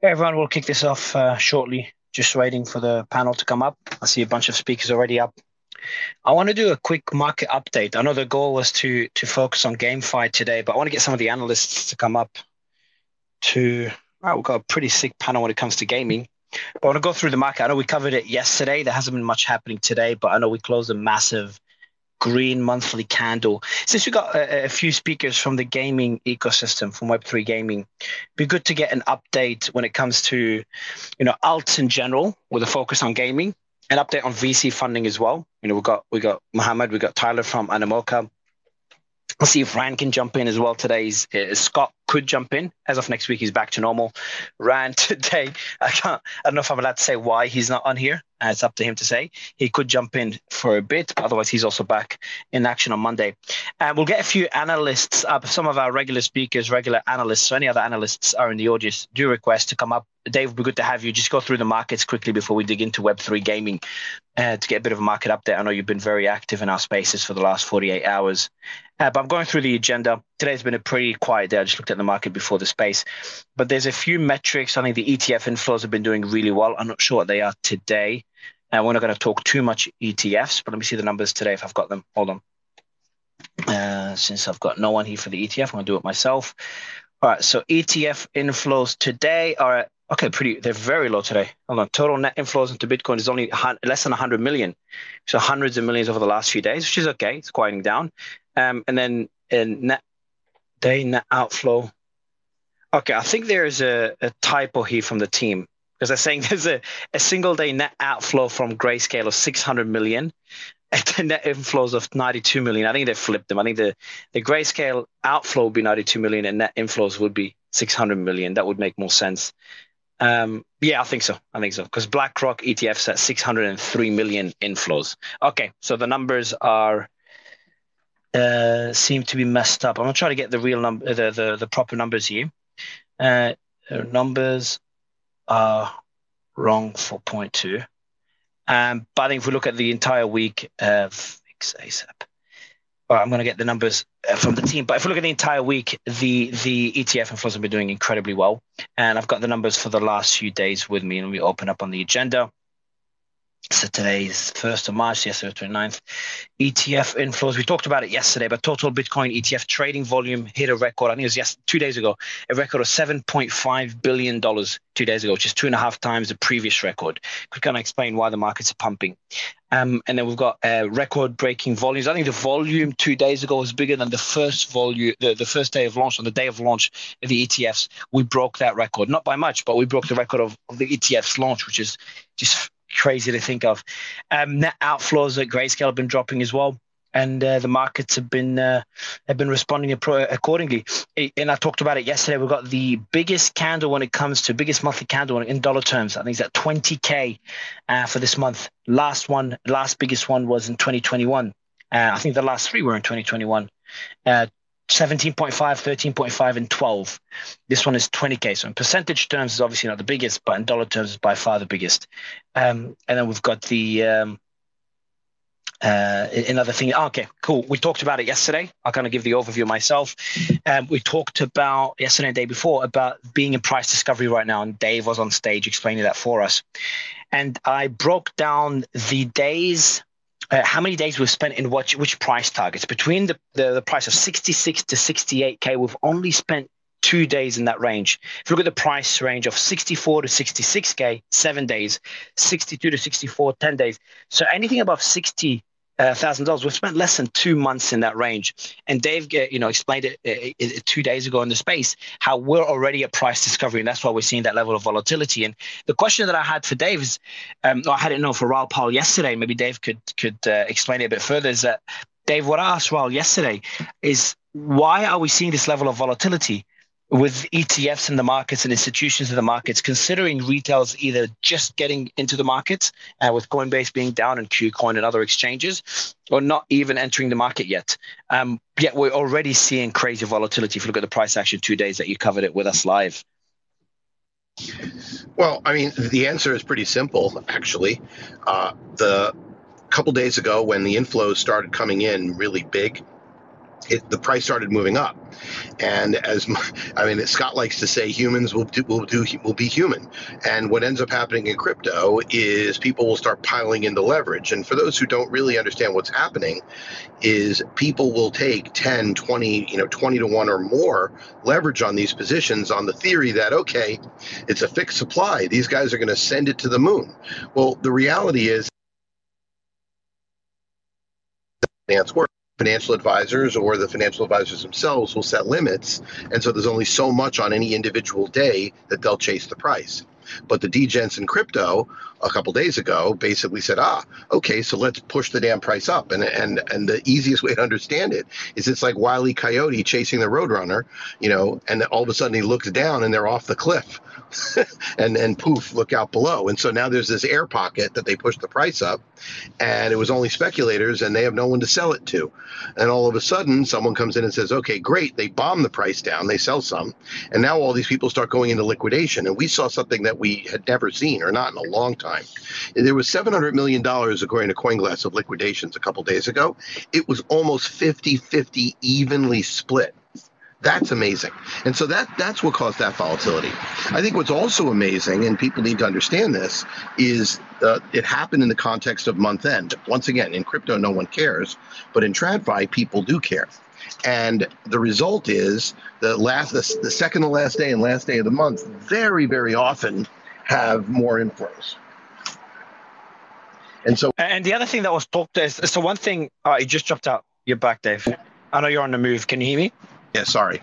Everyone, we'll kick this off uh, shortly. Just waiting for the panel to come up. I see a bunch of speakers already up. I want to do a quick market update. I know the goal was to to focus on GameFi today, but I want to get some of the analysts to come up. To right, we've got a pretty sick panel when it comes to gaming. But I want to go through the market. I know we covered it yesterday. There hasn't been much happening today, but I know we closed a massive green monthly candle. Since we got a, a, few speakers from the gaming ecosystem, from Web3 gaming, be good to get an update when it comes to, you know, alts in general with a focus on gaming, an update on VC funding as well. You know, we got we got Mohammed, we got Tyler from Animoca. We'll see if Ran can jump in as well today. Uh, Scott could jump in. As of next week, he's back to normal. Ran today, I can't. I don't know if I'm allowed to say why he's not on here. Uh, it's up to him to say. He could jump in for a bit. Otherwise, he's also back in action on Monday. And uh, we'll get a few analysts up. Some of our regular speakers, regular analysts, so any other analysts are in the audience. Do request to come up. Dave, would be good to have you. Just go through the markets quickly before we dig into Web3 gaming uh, to get a bit of a market update. I know you've been very active in our spaces for the last 48 hours. Uh, but I'm going through the agenda. Today's been a pretty quiet day. I just looked at the market before the space. But there's a few metrics. I think the ETF inflows have been doing really well. I'm not sure what they are today. And we're not going to talk too much ETFs, but let me see the numbers today if I've got them. Hold on. Uh, since I've got no one here for the ETF, I'm going to do it myself. All right, so ETF inflows today are okay, pretty. They're very low today. Hold on, total net inflows into Bitcoin is only less than 100 million, so hundreds of millions over the last few days, which is okay. It's quieting down. Um, and then in net day net outflow. Okay, I think there's a, a typo here from the team because they're saying there's a, a single day net outflow from Grayscale of 600 million and the net inflows of 92 million. I think they flipped them. I think the, the Grayscale outflow would be 92 million and net inflows would be 600 million. That would make more sense. Um, yeah, I think so. I think so because BlackRock ETFs at 603 million inflows. Okay, so the numbers are uh, seem to be messed up. I'm gonna try to get the real number, the, the the proper numbers here. Uh, numbers are wrong for point two. Um, but if we look at the entire week, of ASAP. Well, I'm going to get the numbers uh, from the team. But if we look at the entire week, the the ETF and inflows have been doing incredibly well, and I've got the numbers for the last few days with me. And we open up on the agenda. So today's 1st of March, yesterday 29th. ETF inflows. We talked about it yesterday, but total Bitcoin ETF trading volume hit a record. I think it was yes, two days ago, a record of $7.5 billion two days ago, which is two and a half times the previous record. Could kind of explain why the markets are pumping. Um, and then we've got uh, record breaking volumes. I think the volume two days ago was bigger than the first volume, the, the first day of launch. On the day of launch of the ETFs, we broke that record, not by much, but we broke the record of, of the ETFs launch, which is just crazy to think of. Um, net outflows at Grayscale have been dropping as well, and uh, the markets have been uh, have been responding accordingly. And I talked about it yesterday. We've got the biggest candle when it comes to biggest monthly candle in dollar terms. I think it's at 20k uh, for this month. Last one, last biggest one was in 2021. Uh, I think the last three were in 2021. Uh, 17.5, 13.5, and 12. This one is 20K. So in percentage terms, is obviously not the biggest, but in dollar terms, is by far the biggest. Um, and then we've got the um, uh, another thing. Oh, okay, cool. We talked about it yesterday. I'll kind of give the overview myself. Um, we talked about yesterday and day before about being in price discovery right now, and Dave was on stage explaining that for us. And I broke down the days uh, how many days we've spent in which, which price targets. Between the, the, the price of 66 to 68K, we've only spent two days in that range. If you look at the price range of 64 to 66K, seven days, 62 to 64, 10 days. So anything above 60 Uh, thousand dollars. We've spent less than two months in that range. And Dave, uh, you know, explained it, it, it, two days ago in the space how we're already at price discovery, and that's why we're seeing that level of volatility. And the question that I had for Dave is, um, I had it know for Raoul Paul yesterday. Maybe Dave could could uh, explain it a bit further. Is that Dave? What I asked Raoul yesterday is why are we seeing this level of volatility? With ETFs in the markets and institutions in the markets, considering retail's either just getting into the markets, uh, with Coinbase being down and KuCoin and other exchanges, or not even entering the market yet. Um, yet we're already seeing crazy volatility. If you look at the price action two days that you covered it with us live. Well, I mean, the answer is pretty simple, actually. Uh, the couple days ago, when the inflows started coming in really big, it, the price started moving up. And as I mean, Scott likes to say, humans will do, will do will be human. And what ends up happening in crypto is people will start piling into leverage. And for those who don't really understand what's happening, is people will take 10, 20, you know, 20 to 1 or more leverage on these positions on the theory that okay, it's a fixed supply. These guys are going to send it to the moon. Well, the reality is finance work financial advisors or the financial advisors themselves will set limits. And so there's only so much on any individual day that they'll chase the price. But the degens in crypto a couple days ago basically said, ah, okay, so let's push the damn price up. And and and the easiest way to understand it is it's like Wiley Coyote chasing the Roadrunner, you know, and all of a sudden he looks down and they're off the cliff. and and poof, look out below. And so now there's this air pocket that they pushed the price up, and it was only speculators, and they have no one to sell it to. And all of a sudden, someone comes in and says, "Okay, great." They bomb the price down, they sell some, and now all these people start going into liquidation. And we saw something that we had never seen, or not in a long time. There was 700 million dollars, according to CoinGlass, of liquidations a couple days ago. It was almost 50-50 evenly split that's amazing. And so that that's what caused that volatility. I think what's also amazing, and people need to understand this, is uh, it happened in the context of month end. Once again, in crypto, no one cares, but in TradFi, people do care. And the result is the last, the, the second to last day and last day of the month, very, very often have more inflows. And so, and the other thing that was talked is so one thing. Uh, you just dropped out. You're back, Dave. I know you're on the move. Can you hear me? Yeah, sorry.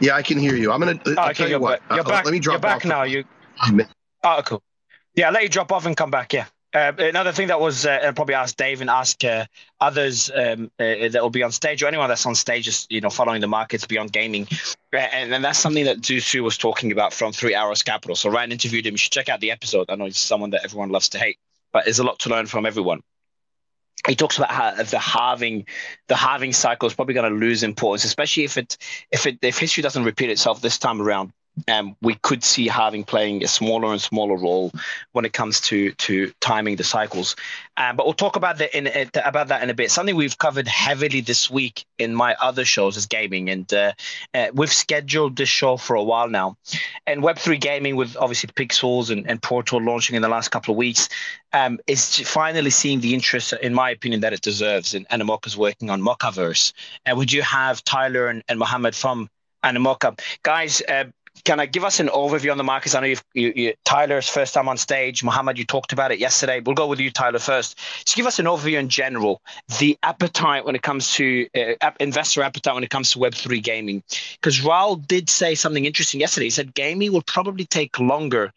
Yeah, I can hear you. I'm gonna. Oh, I'll okay, you're, what, you're uh, back. Let me drop off. you're back now. You. Oh, cool. Yeah, I'll let you drop off and come back. Yeah. Uh, another thing that was uh, I'll probably ask Dave and ask uh, others um, uh, that will be on stage or anyone that's on stage, just you know, following the markets beyond gaming, uh, and, and that's something that Zhu Su was talking about from Three Arrows Capital. So Ryan interviewed him. You should check out the episode. I know he's someone that everyone loves to hate, but there's a lot to learn from everyone. He talks about how the halving the halving cycle is probably going to lose importance especially if it if it if history doesn't repeat itself this time around um, we could see halving playing a smaller and smaller role when it comes to to timing the cycles. Um, but we'll talk about that in about that in a bit. Something we've covered heavily this week in my other shows is gaming, and uh, uh, we've scheduled this show for a while now. And Web three gaming, with obviously Pixels and, and Portal launching in the last couple of weeks, um, is finally seeing the interest, in my opinion, that it deserves. And Animoca's working on Mocaverse. And would you have Tyler and, and Mohammed from Animoca. Guys, uh, kind of give us an overview on the markets? I know you've, you, you, Tyler's first time on stage. Mohammed, you talked about it yesterday. We'll go with you, Tyler, first. Just give us an overview in general, the appetite when it comes to uh, investor appetite when it comes to Web3 gaming. Because Raoul did say something interesting yesterday. He said gaming will probably take longer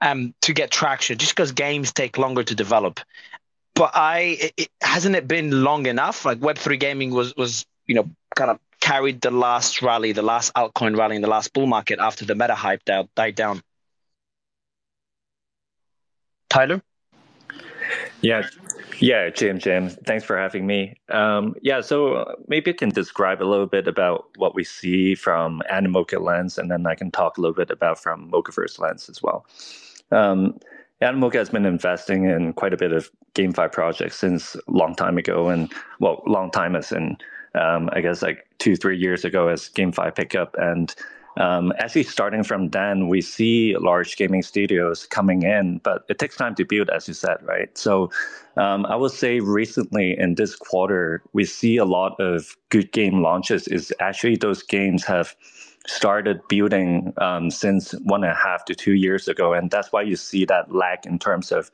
um, to get traction just because games take longer to develop. But I, it, hasn't it been long enough? Like Web3 gaming was, was you know, kind of carried the last rally, the last altcoin rally in the last bull market after the meta hype died down. Tyler? Yeah, yeah, Jim, Jim, thanks for having me. Um, yeah, so maybe I can describe a little bit about what we see from Animoca lens, and then I can talk a little bit about from Mocaverse lens as well. Um, Animoca has been investing in quite a bit of GameFi projects since a long time ago, and well, long time as in um, I guess like two, three years ago as GameFi pickup. And um, actually, starting from then, we see large gaming studios coming in, but it takes time to build, as you said, right? So um, I would say recently in this quarter, we see a lot of good game launches. Is actually those games have started building um, since one and a half to two years ago, and that's why you see that lag in terms of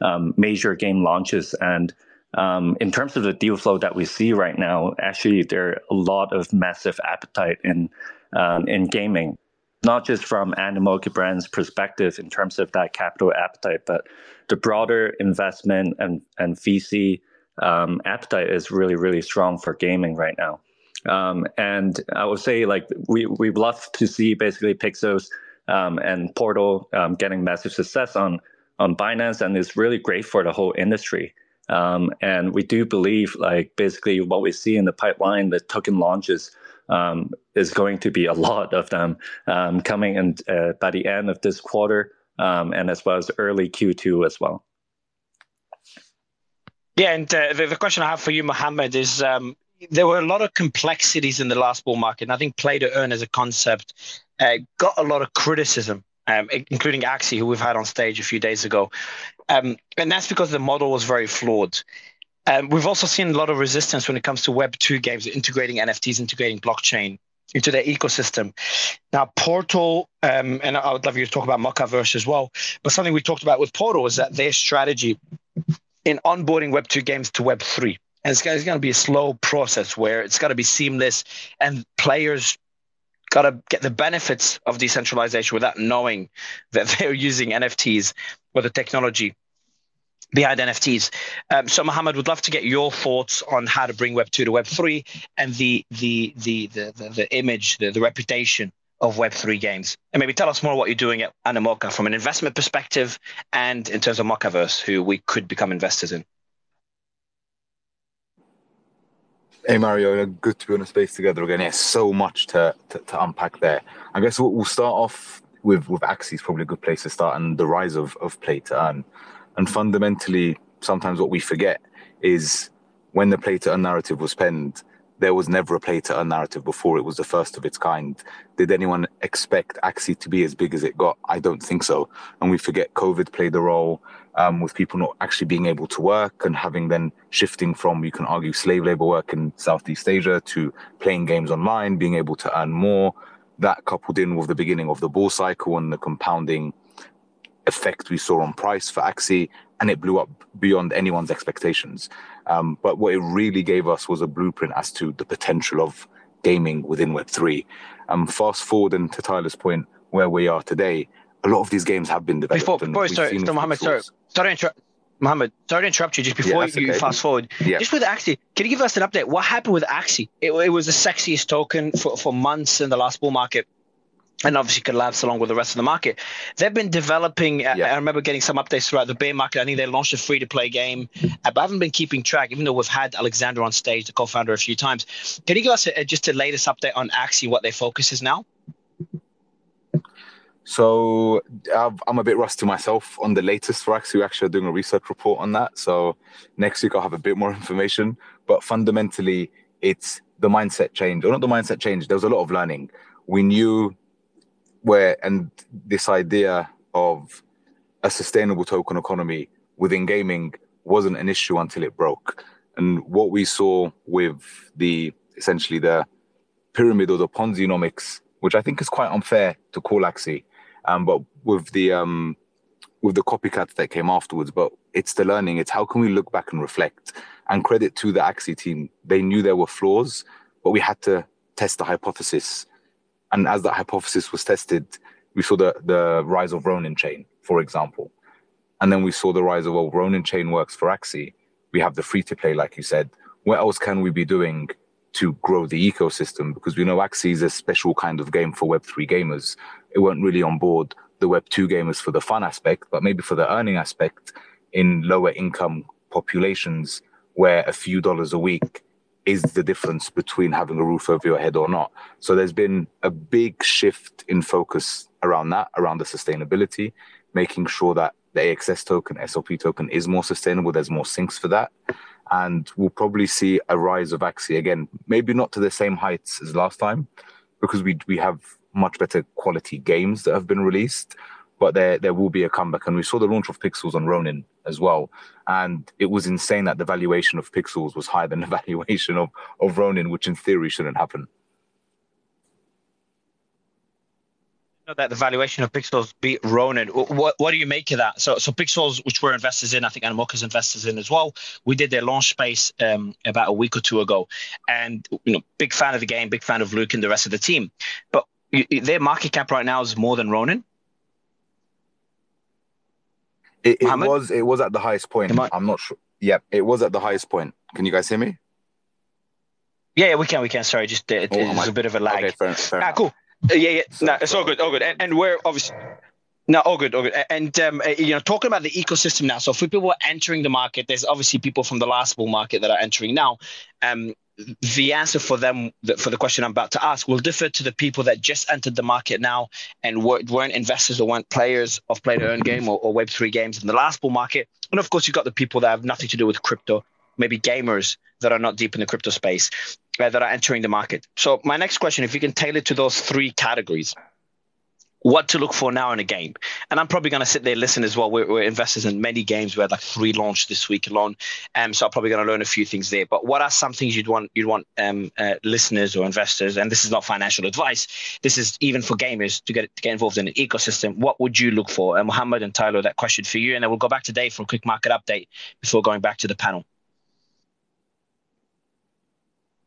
um, major game launches and um, in terms of the deal flow that we see right now, actually there are a lot of massive appetite in um, in gaming, not just from Animoca Brand's perspective in terms of that capital appetite, but the broader investment and and VC um, appetite is really really strong for gaming right now. Um, and I would say like we we love to see basically Pixels um, and Portal um, getting massive success on on Binance, and it's really great for the whole industry. Um, and we do believe, like basically, what we see in the pipeline, the token launches, um, is going to be a lot of them um, coming in uh, by the end of this quarter, um, and as well as early Q2 as well. Yeah, and uh, the, the, question I have for you, Mohammed, is um, there were a lot of complexities in the last bull market. And I think play to earn as a concept uh, got a lot of criticism, um, including Axie, who we've had on stage a few days ago. Um, and that's because the model was very flawed. Um, we've also seen a lot of resistance when it comes to Web 2 games, integrating NFTs, integrating blockchain into their ecosystem. Now, Portal, um, and I would love you to talk about Mocaverse as well, but something we talked about with Portal is that their strategy in onboarding Web 2 games to Web 3. And it's going to be a slow process where it's got to be seamless and players got to get the benefits of decentralization without knowing that they're using NFTs or the technology behind NFTs. Um, so, Mohammed, would love to get your thoughts on how to bring Web two to Web three and the the the the the, the image, the, the reputation of Web three games, and maybe tell us more what you're doing at Animoca from an investment perspective and in terms of Mocaverse, who we could become investors in. Hey Mario, good to be on a space together again. Yeah, so much to, to, to unpack there. I guess we'll, we'll start off with with Axie is probably a good place to start, and the rise of of play to earn. And fundamentally, sometimes what we forget is when the play to earn narrative was penned, there was never a play to earn narrative before. It was the first of its kind. Did anyone expect Axie to be as big as it got? I don't think so. And we forget COVID played a role um, with people not actually being able to work and having then shifting from, you can argue, slave labor work in Southeast Asia to playing games online, being able to earn more. That coupled in with the beginning of the bull cycle and the compounding effect we saw on price for Axie, and it blew up beyond anyone's expectations. Um, but what it really gave us was a blueprint as to the potential of gaming within Web3. Um, fast forward and to Tyler's point, where we are today, a lot of these games have been developed. Before, before sorry, so Mohammed, sorry, sorry to interrupt. Mohammed, sorry to interrupt you. Just before yeah, you okay. fast forward, yeah. just with Axie, can you give us an update? What happened with Axie? It, it was the sexiest token for, for months in the last bull market and obviously collapsed along with the rest of the market. They've been developing. Yeah. I remember getting some updates throughout the bear market. I think they launched a free to play game, uh, but I haven't been keeping track, even though we've had Alexander on stage, the co founder, a few times. Can you give us a, just a latest update on Axie, what their focus is now? So I'm a bit rusty myself on the latest for. We're actually doing a research report on that. So next week I'll have a bit more information. But fundamentally, it's the mindset change, or not the mindset change. There was a lot of learning. We knew where and this idea of a sustainable token economy within gaming wasn't an issue until it broke. And what we saw with the essentially the pyramid or the Ponzi-nomics, which I think is quite unfair to call Axie, um, but with the um, with the copycats that came afterwards. But it's the learning. It's how can we look back and reflect. And credit to the Axie team, they knew there were flaws, but we had to test the hypothesis and as that hypothesis was tested, we saw the, the rise of Ronin chain, for example. And then we saw the rise of, well, Ronin chain works for Axie. We have the free to play, like you said. What else can we be doing to grow the ecosystem? Because we know Axie is a special kind of game for Web3 gamers. It weren't really on board the Web2 gamers for the fun aspect, but maybe for the earning aspect in lower income populations where a few dollars a week is the difference between having a roof over your head or not. So there's been a big shift in focus around that, around the sustainability, making sure that the AXS token, SLP token is more sustainable. There's more sinks for that. And we'll probably see a rise of Axie again, maybe not to the same heights as last time, because we we have much better quality games that have been released but there there will be a comeback. And we saw the launch of Pixels on Ronin as well, and it was insane that the valuation of Pixels was higher than the valuation of of Ronin, which in theory shouldn't happen. That the valuation of Pixels beat Ronin. What what do you make of that? So so Pixels, which we're investors in, I think Animoca's investors in as well. We did their launch space um, about a week or two ago, and you know, big fan of the game, big fan of Luke and the rest of the team. But their market cap right now is more than Ronin. It, it was it was at the highest point. I... I'm not sure. Yep, it was at the highest point. Can you guys hear me? Yeah, yeah we can. We can. Sorry, just it, oh, a bit of a lag. Okay, fair, fair ah, cool. Uh, yeah, yeah. No, it's all good. All good. And, and we're obviously. No, all good, all good. And um, uh, you know, talking about the ecosystem now. So, for people were entering the market, there's obviously people from the last bull market that are entering now. Um, the answer for them for the question I'm about to ask will differ to the people that just entered the market now and weren't investors or weren't players of play to earn game or, or Web3 games in the last bull market. And of course, you've got the people that have nothing to do with crypto, maybe gamers that are not deep in the crypto space that are entering the market. So my next question, if you can tailor to those three categories, what to look for now in a game. And I'm probably going to sit there listen as well. We're, we're, investors in many games. We had like three launched this week alone, um, so I'm probably going to learn a few things there. But what are some things you'd want you'd want um, uh, listeners or investors? And this is not financial advice. This is even for gamers to get to get involved in an ecosystem. What would you look for? And Mohammed and Tyler, that question for you, and then we'll go back to Dave for a quick market update before going back to the panel.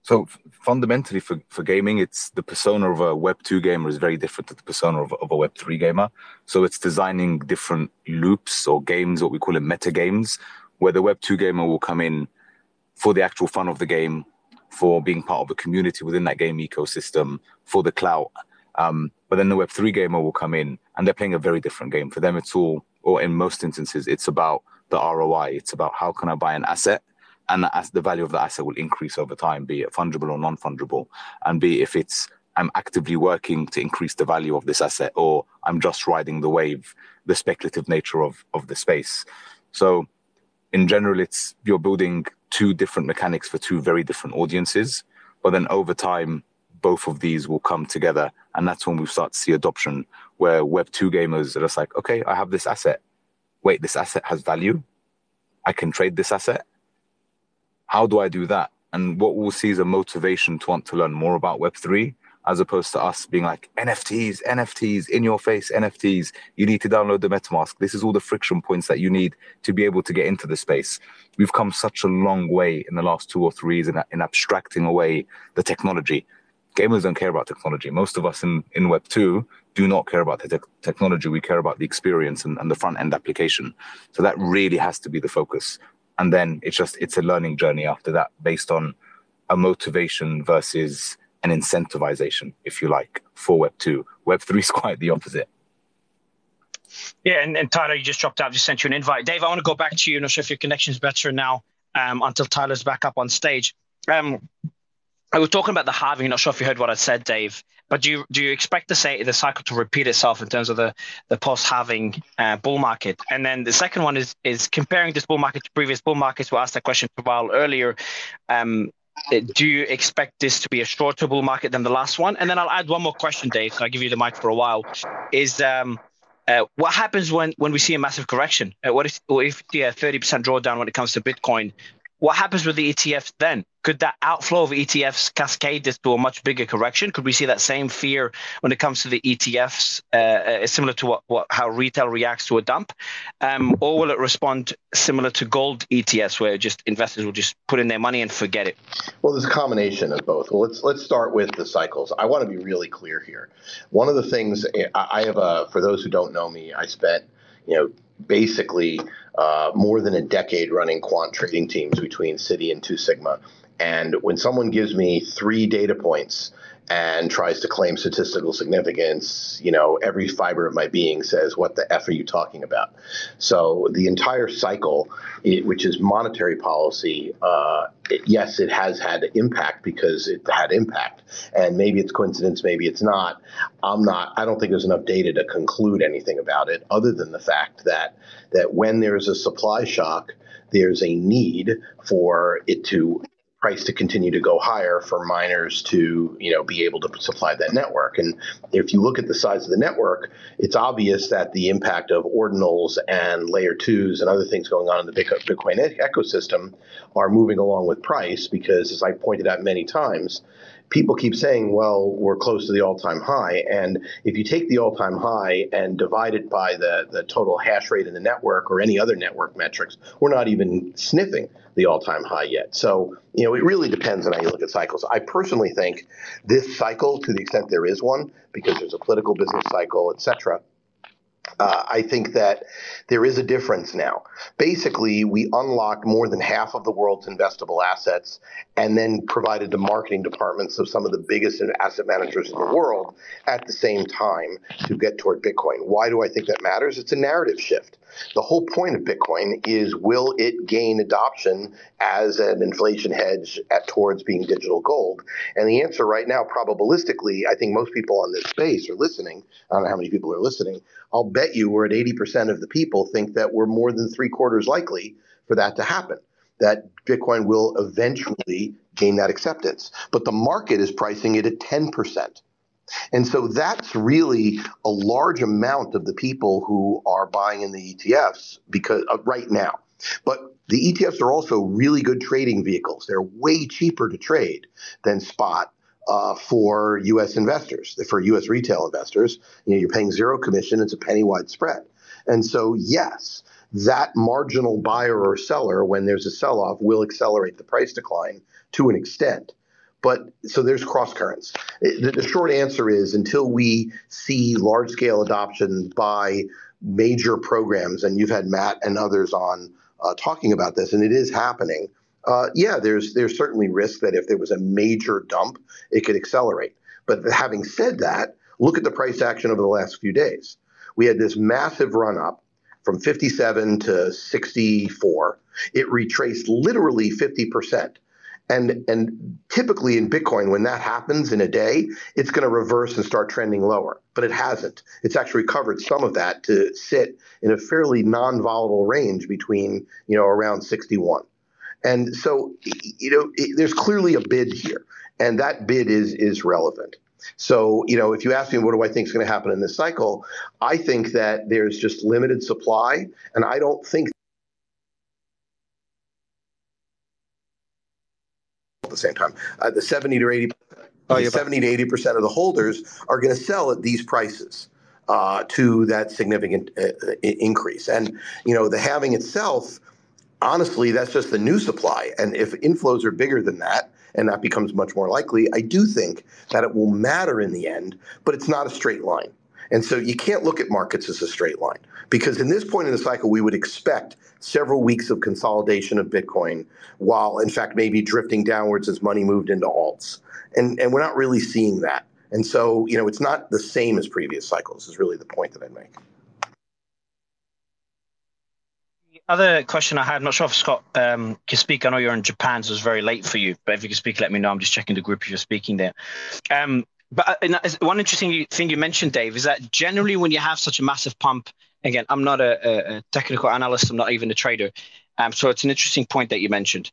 So fundamentally, for, for gaming, it's the persona of a Web two gamer is very different to the persona of, of a Web three gamer. So it's designing different loops or games, what we call it meta games, where the Web two gamer will come in for the actual fun of the game, for being part of a community within that game ecosystem, for the clout. Um, but then the Web three gamer will come in and they're playing a very different game. For them, it's all, or in most instances, it's about the ROI. It's about how can I buy an asset and as the value of the asset will increase over time, be it fungible or non-fungible, and be if it's I'm actively working to increase the value of this asset, or I'm just riding the wave, the speculative nature of of the space. So, in general, it's you're building two different mechanics for two very different audiences, but then over time, both of these will come together, and that's when we start to see adoption, where Web two gamers are just like, okay, I have this asset. Wait, this asset has value. I can trade this asset how do I do that? And what we'll see is a motivation to want to learn more about Web3, as opposed to us being like NFTs, NFTs, in your face, NFTs. You need to download the MetaMask. This is all the friction points that you need to be able to get into the space. We've come such a long way in the last two or three years in, in abstracting away the technology. Gamers don't care about technology. Most of us in, in Web 2 do not care about the te- technology. We care about the experience and, and the front end application. So that really has to be the focus and then it's just it's a learning journey after that based on a motivation versus an incentivization if you like for web 2 web 3 is quite the opposite. Yeah and, and tyler you just dropped out just sent you an invite. Dave i want to go back to you. I'm not sure if your connection is better now um, until tyler's back up on stage. Um, I was talking about the halving. Not sure if you heard what I said, Dave. But do you do you expect the say the cycle to repeat itself in terms of the the post halving uh, bull market? And then the second one is is comparing this bull market to previous bull markets. We asked that question a while earlier. Um, do you expect this to be a shorter bull market than the last one? And then I'll add one more question, Dave. So I'll give you the mic for a while. Is um, uh, what happens when, when we see a massive correction? Uh, what if, if yeah, 30% drawdown when it comes to Bitcoin? What happens with the ETFs then? Could that outflow of ETFs cascade this to a much bigger correction? Could we see that same fear when it comes to the ETFs, uh, uh, similar to what, what how retail reacts to a dump, um, or will it respond similar to gold ETFs, where just investors will just put in their money and forget it? Well, there's a combination of both. Well, let's let's start with the cycles. I want to be really clear here. One of the things I have a for those who don't know me, I spent you know basically uh, more than a decade running quant trading teams between Citi and Two Sigma. And when someone gives me three data points and tries to claim statistical significance, you know, every fiber of my being says, "What the f are you talking about?" So the entire cycle, it, which is monetary policy, uh, it, yes, it has had impact because it had impact, and maybe it's coincidence, maybe it's not. I'm not. I don't think there's enough data to conclude anything about it, other than the fact that that when there's a supply shock, there's a need for it to price to continue to go higher for miners to you know be able to supply that network. And if you look at the size of the network it's obvious that the impact of ordinals and layer twos and other things going on in the bitcoin ecosystem are moving along with price because as i pointed out many times people keep saying, well, we're close to the all time high. And if you take the all time high and divide it by the, the total hash rate in the network or any other network metrics, we're not even sniffing the all time high yet. So, you know, it really depends on how you look at cycles. I personally think this cycle, to the extent there is one, because there's a political business cycle, et cetera, uh, I think that there is a difference now. Basically, we unlocked more than half of the world's investable assets and then provided the marketing departments of some of the biggest asset managers in the world at the same time to get toward Bitcoin. Why do I think that matters? It's a narrative shift. The whole point of Bitcoin is will it gain adoption as an inflation hedge at, towards being digital gold? And the answer right now, probabilistically, I think most people on this space are listening. I don't know how many people are listening. I'll bet you we're at 80% of the people think that we're more than three quarters likely for that to happen. that Bitcoin will eventually gain that acceptance. But the market is pricing it at 10%. And so that's really a large amount of the people who are buying in the ETFs because uh, right now. But the ETFs are also really good trading vehicles. They're way cheaper to trade than spot uh, for U.S. investors. For U.S. retail investors, you know, you're paying zero commission. It's a penny wide spread. And so, yes, that marginal buyer or seller, when there's a sell off, will accelerate the price decline to an extent. But so there's cross currents. The, the short answer is until we see large scale adoption by major programs, and you've had Matt and others on uh, talking about this, and it is happening. Uh, yeah, there's there's certainly risk that if there was a major dump, it could accelerate. But having said that, look at the price action over the last few days. We had this massive run up from 57 to 64. It retraced literally 50 percent. And and typically in Bitcoin, when that happens in a day, it's going to reverse and start trending lower. But it hasn't. It's actually recovered some of that to sit in a fairly non-volatile range between you know around 61. And so you know it, there's clearly a bid here, and that bid is is relevant. So, you know, if you ask me what do I think is going to happen in this cycle, I think that there's just limited supply, and I don't think the same time. Uh, the 70 to 80, oh, yeah, 70 to 80 percent of the holders are going to sell at these prices. Uh, to that significant uh, increase, and you know the halving itself, honestly, that's just the new supply. And if inflows are bigger than that, and that becomes much more likely, I do think that it will matter in the end, but it's not a straight line. And so you can't look at markets as a straight line because in this point in the cycle, we would expect several weeks of consolidation of Bitcoin, while in fact maybe drifting downwards as money moved into alts. And, and we're not really seeing that. And so, you know, it's not the same as previous cycles, is really the point that I make. The other question I had, not sure if Scott um, can speak. I know you're in Japan, so it's very late for you. But if you can speak, let me know. I'm just checking the group if you're speaking there. Um, but uh, one interesting thing you mentioned, Dave, is that generally when you have such a massive pump, again, I'm not a, a technical analyst, I'm not even a trader. Um, so it's an interesting point that you mentioned.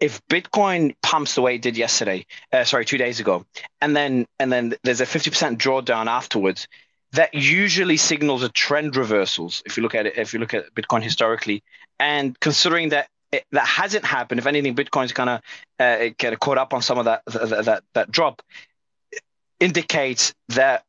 If Bitcoin pumps the way it did yesterday, uh, sorry, two days ago, and then and then there's a 50% drawdown afterwards, that usually signals a trend reversals. If you look at it, if you look at Bitcoin historically, and considering that it, that hasn't happened, if anything, Bitcoin's kind of uh, kind of caught up on some of that that that, that drop indicates that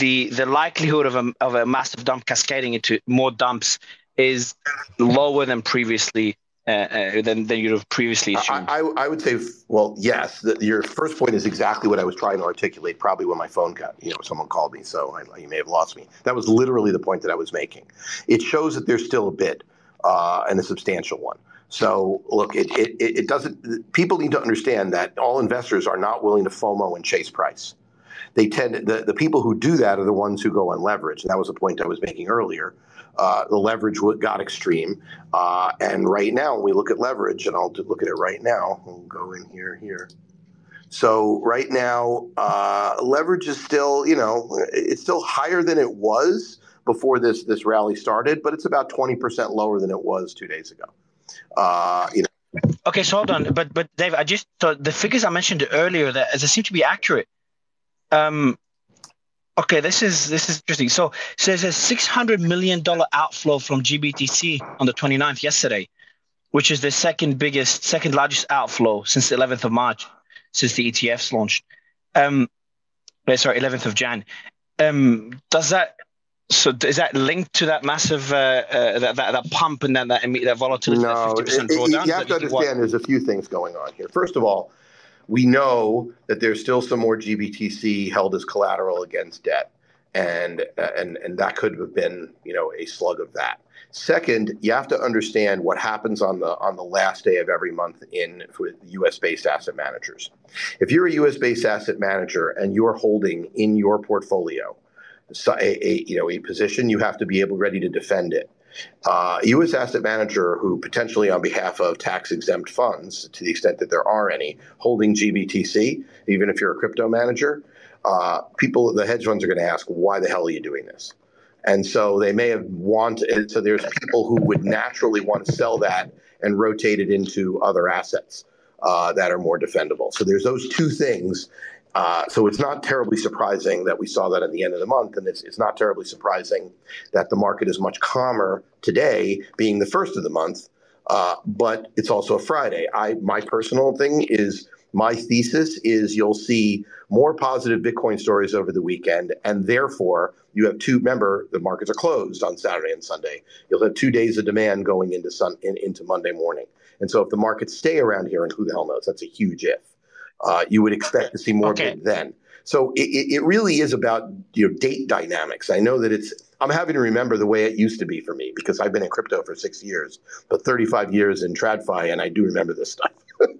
the the likelihood of a, of a massive dump cascading into more dumps is lower than previously uh, uh, than, than you'd have previously assumed? I, I, I would say, well, yes. The, your first point is exactly what I was trying to articulate. Probably when my phone got, you know, someone called me, so I, you may have lost me. That was literally the point that I was making. It shows that there's still a bid, uh, and a substantial one. So look, it, it it doesn't. People need to understand that all investors are not willing to FOMO and chase price they tend the, the people who do that are the ones who go on leverage. And that was the point I was making earlier. Uh, the leverage got extreme, uh, and right now we look at leverage, and I'll look at it right now. We'll go in here here. So right now, uh, leverage is still, you know, it's still higher than it was before this this rally started, but it's about twenty percent lower than it was two days ago. Uh, you know. Okay, so hold on, but but Dave, I just thought the figures I mentioned earlier that they seem to be accurate. Um, okay, this is this is interesting. So, so there's a six hundred million dollar outflow from GBTC on the 29th yesterday, which is the second biggest, second largest outflow since the 11th of March, since the ETFs launched. Um, eh, sorry, 11th of Jan. Um, does that so is that linked to that massive uh, uh, that, that, that pump and then that that volatility? No, that 50% drawdown? you have to understand. There's a few things going on here. First of all, we know that there's still some more GBTC held as collateral against debt, and and and that could have been you know a slug of that. Second, you have to understand what happens on the on the last day of every month in for U.S. based asset managers. If you're a U.S. based asset manager and you're holding in your portfolio a, a you know a position, you have to be able ready to defend it uh, U.S. asset manager who potentially on behalf of tax exempt funds, to the extent that there are any, holding GBTC, even if you're a crypto manager, uh, people, the hedge funds are going to ask, why the hell are you doing this? And so they may have wanted, so there's people who would naturally want to sell that and rotate it into other assets uh, that are more defendable. So there's those two things. Uh, so it's not terribly surprising that we saw that at the end of the month, and it's, it's not terribly surprising that the market is much calmer today, being the first of the month. Uh, but it's also a Friday. I my personal thing is my thesis is you'll see more positive Bitcoin stories over the weekend, and therefore you have two. Remember, the markets are closed on Saturday and Sunday. You'll have two days of demand going into sun in, into Monday morning, and so if the markets stay around here, and who the hell knows, that's a huge if. Uh, you would expect to see more okay. then. So it, it really is about you know date dynamics. I know that it's I'm having to remember the way it used to be for me because I've been in crypto for six years, but 35 years in TradFi, and I do remember this stuff.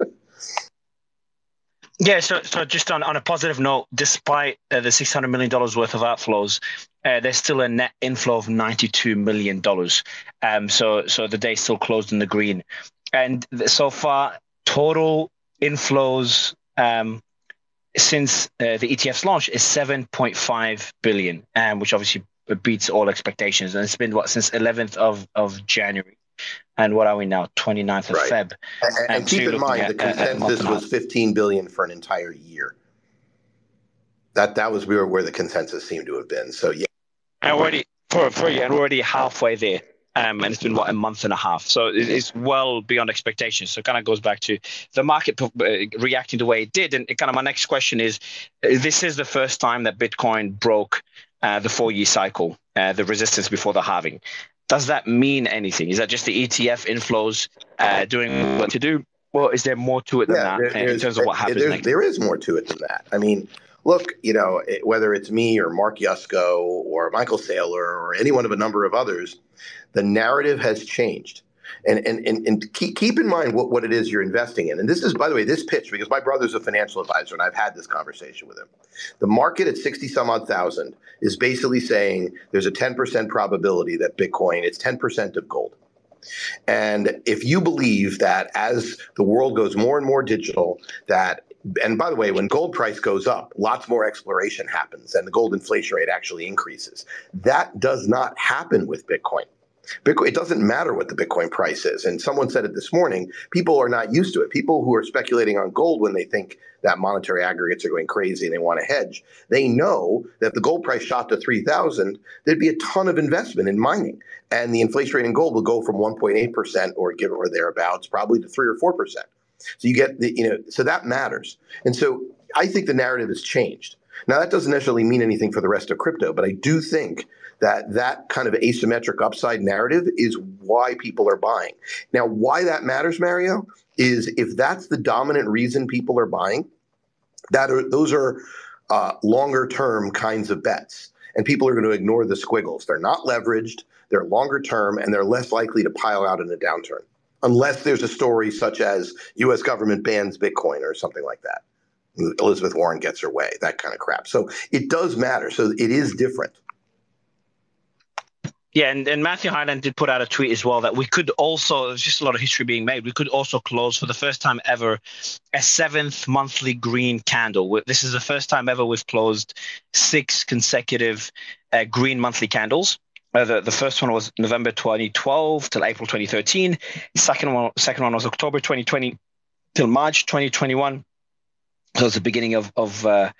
Yeah, so so just on, on a positive note, despite uh, the six hundred million dollars worth of outflows, uh, there's still a net inflow of ninety two million dollars. Um, so so the day still closed in the green, and so far total inflows um, since uh, the ETF's launch is seven point five billion, um, which obviously beats all expectations, and it's been what since eleventh of of January. And what are we now? 29th of right. feb. And, and, and keep in mind at, the consensus was 15 billion for an entire year. That that was where, where the consensus seemed to have been. So yeah. And already for for you and already halfway there um, and it's been what a month and a half, so it's well beyond expectations. So it kind of goes back to the market uh, reacting the way it did, and it kind of my next question is: This is the first time that Bitcoin broke uh, the four-year cycle, uh, the resistance before the halving does that mean anything? Is that just the ETF inflows uh, doing what to do? Well, is there more to it than yeah, that there, in terms of what happens next? There is more to it than that. I mean, look, you know, whether it's me or Mark Yusko or Michael Saylor or any one of a number of others, the narrative has changed. And, and, and, and keep, keep in mind what, what it is you're investing in. And this is, by the way, this pitch, because my brother's a financial advisor and I've had this conversation with him. The market at 60 some odd thousand is basically saying there's a 10% probability that Bitcoin, it's 10% of gold. And if you believe that as the world goes more and more digital, that and by the way, when gold price goes up, lots more exploration happens and the gold inflation rate actually increases. That does not happen with Bitcoin. Bitcoin, it doesn't matter what the Bitcoin price is. And someone said it this morning. People are not used to it. People who are speculating on gold when they think that monetary aggregates are going crazy and they want to hedge, they know that the gold price shot to 3,000, there'd be a ton of investment in mining. And the inflation rate in gold will go from 1.8% or give or thereabouts, probably to 3 or 4%. So you get the, you know, so that matters. And so I think the narrative has changed. Now, that doesn't necessarily mean anything for the rest of crypto, but I do think that that kind of asymmetric upside narrative is why people are buying. Now, why that matters, Mario, is if that's the dominant reason people are buying, that are, those are uh, longer term kinds of bets. And people are going to ignore the squiggles. They're not leveraged, they're longer term, and they're less likely to pile out in a downturn. Unless there's a story such as US government bans Bitcoin or something like that. Elizabeth Warren gets her way, that kind of crap. So it does matter. So it is different. Yeah, and, and Matthew Hyland did put out a tweet as well that we could also, there's just a lot of history being made. We could also close for the first time ever a seventh monthly green candle. This is the first time ever we've closed six consecutive uh, green monthly candles. Uh, the, the first one was November 2012 till April 2013. Second one, second one was October 2020 till March 2021. So it's the beginning of, of uh,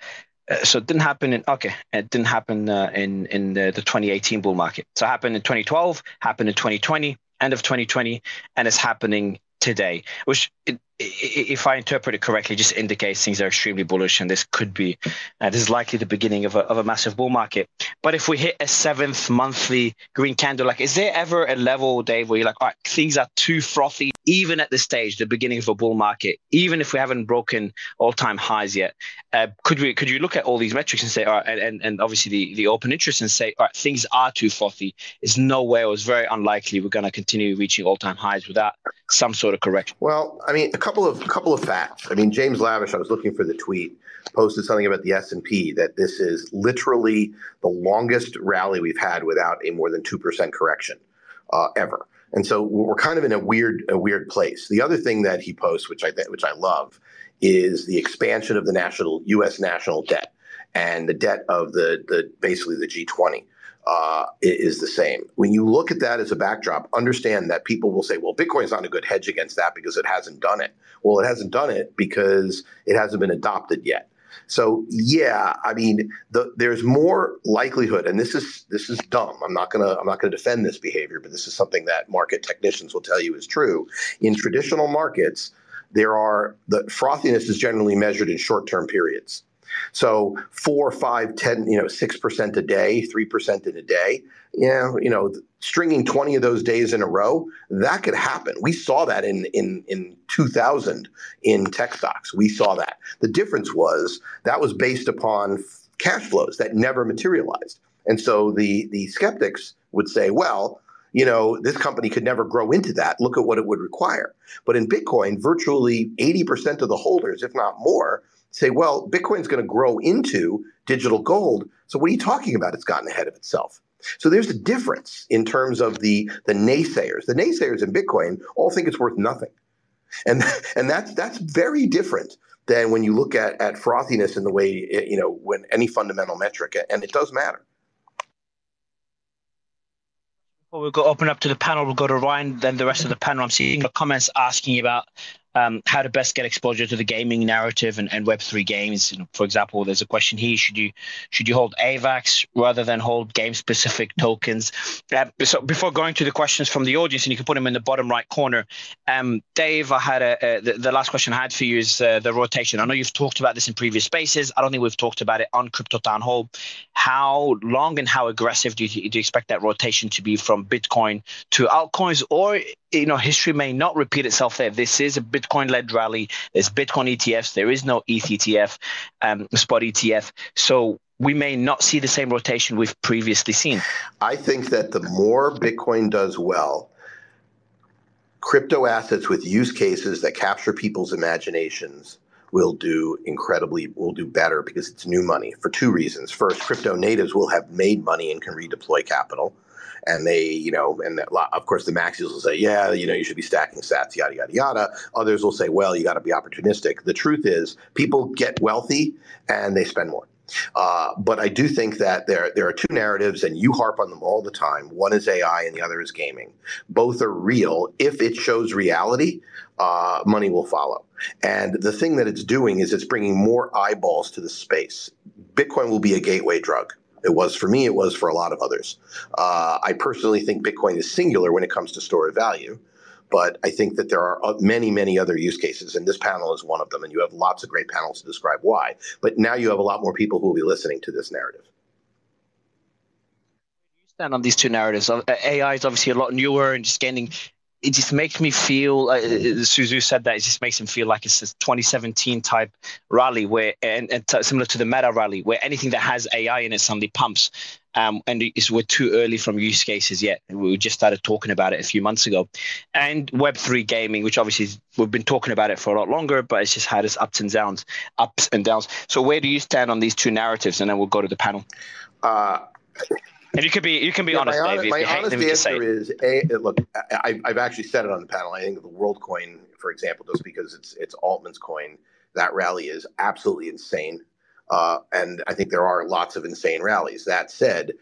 uh, so it didn't happen in okay it didn't happen uh, in in the, the 2018 bull market so it happened in 2012 happened in 2020 end of 2020 and it's happening today which it, if I interpret it correctly, just indicates things are extremely bullish, and this could be, uh, this is likely the beginning of a, of a massive bull market. But if we hit a seventh monthly green candle, like, is there ever a level, Dave, where you're like, all right, things are too frothy, even at this stage, the beginning of a bull market, even if we haven't broken all time highs yet? Uh, could we, could you look at all these metrics and say, all right, and, and, and obviously the, the open interest and say, all right, things are too frothy. It's no way, it was very unlikely we're going to continue reaching all time highs without some sort of correction. Well, I mean, couple of couple of facts. I mean, James Lavish. I was looking for the tweet. Posted something about the S and P that this is literally the longest rally we've had without a more than two percent correction uh, ever. And so we're kind of in a weird a weird place. The other thing that he posts, which I which I love, is the expansion of the national U.S. national debt and the debt of the the basically the G20. Uh, is the same. When you look at that as a backdrop, understand that people will say, well, Bitcoin's not a good hedge against that because it hasn't done it. Well, it hasn't done it because it hasn't been adopted yet. So yeah, I mean, the, there's more likelihood, and this is this is dumb. I'm not gonna I'm not gonna defend this behavior, but this is something that market technicians will tell you is true. In traditional markets, there are the frothiness is generally measured in short term periods. So four, five, ten, you know, six percent a day, three percent in a day. Yeah, you know, stringing twenty of those days in a row, that could happen. We saw that in in in 2000 in tech stocks. We saw that. The difference was that was based upon cash flows that never materialized. And so the the skeptics would say, well, you know, this company could never grow into that. Look at what it would require. But in Bitcoin, virtually 80% of the holders, if not more, say, well, Bitcoin's going to grow into digital gold. So what are you talking about? It's gotten ahead of itself. So there's a difference in terms of the the naysayers. The naysayers in Bitcoin all think it's worth nothing. And and that's that's very different than when you look at at frothiness in the way eh, you know when any fundamental metric and it does matter. Well, we'll go open up to the panel. We'll go to Ryan, then the rest of the panel. I'm seeing comments asking about um, how to best get exposure to the gaming narrative and, and Web3 games. For example, there's a question here: should you should you hold AVAX rather than hold game-specific tokens? Uh, so before going to the questions from the audience, and you can put them in the bottom right corner. Um, Dave, I had a, a the, the, last question I had for you is uh, the rotation. I know you've talked about this in previous spaces. I don't think we've talked about it on Crypto Town Hall. How long and how aggressive do you, do you expect that rotation to be from Bitcoin to altcoins, or you know, history may not repeat itself there. This is a Bitcoin led rally. There's Bitcoin ETFs. There is no ETH ETF, um, spot ETF. So we may not see the same rotation we've previously seen. I think that the more Bitcoin does well, crypto assets with use cases that capture people's imaginations will do incredibly will do better because it's new money for two reasons. First, crypto natives will have made money and can redeploy capital and they, you know, and of course the maxis will say, yeah, you know, you should be stacking sats, yada yada yada. Others will say, well, you got to be opportunistic. The truth is, people get wealthy and they spend more. Uh, but I do think that there there are two narratives, and you harp on them all the time. One is AI, and the other is gaming. Both are real. If it shows reality, uh, money will follow. And the thing that it's doing is it's bringing more eyeballs to the space. Bitcoin will be a gateway drug. It was for me, it was for a lot of others. Uh, I personally think Bitcoin is singular when it comes to store of value, but I think that there are uh, many, many other use cases, and this panel is one of them. And you have lots of great panels to describe why. But now you have a lot more people who will be listening to this narrative. You stand on these two narratives. AI is obviously a lot newer and just gaining it just makes me feel uh, Su Zhu said that it just makes him feel like it's a 2017 type rally where and, and t- similar to the meta rally where anything that has ai in it suddenly pumps. Um, and it's, we're too early from use cases yet. We just started talking about it a few months ago. And web3 gaming which obviously we've been talking about it for a lot longer but it's just had its ups and downs ups and downs. So where do you stand on these two narratives? And then we'll go to the panel. Uh, and you could be you can be yeah, honest, my, Dave. My honest answer is a look. I, have actually said it on the panel. I think the WorldCoin, for example, just because it's it's Altman's coin, that rally is absolutely insane. Uh, and I think there are lots of insane rallies. That said,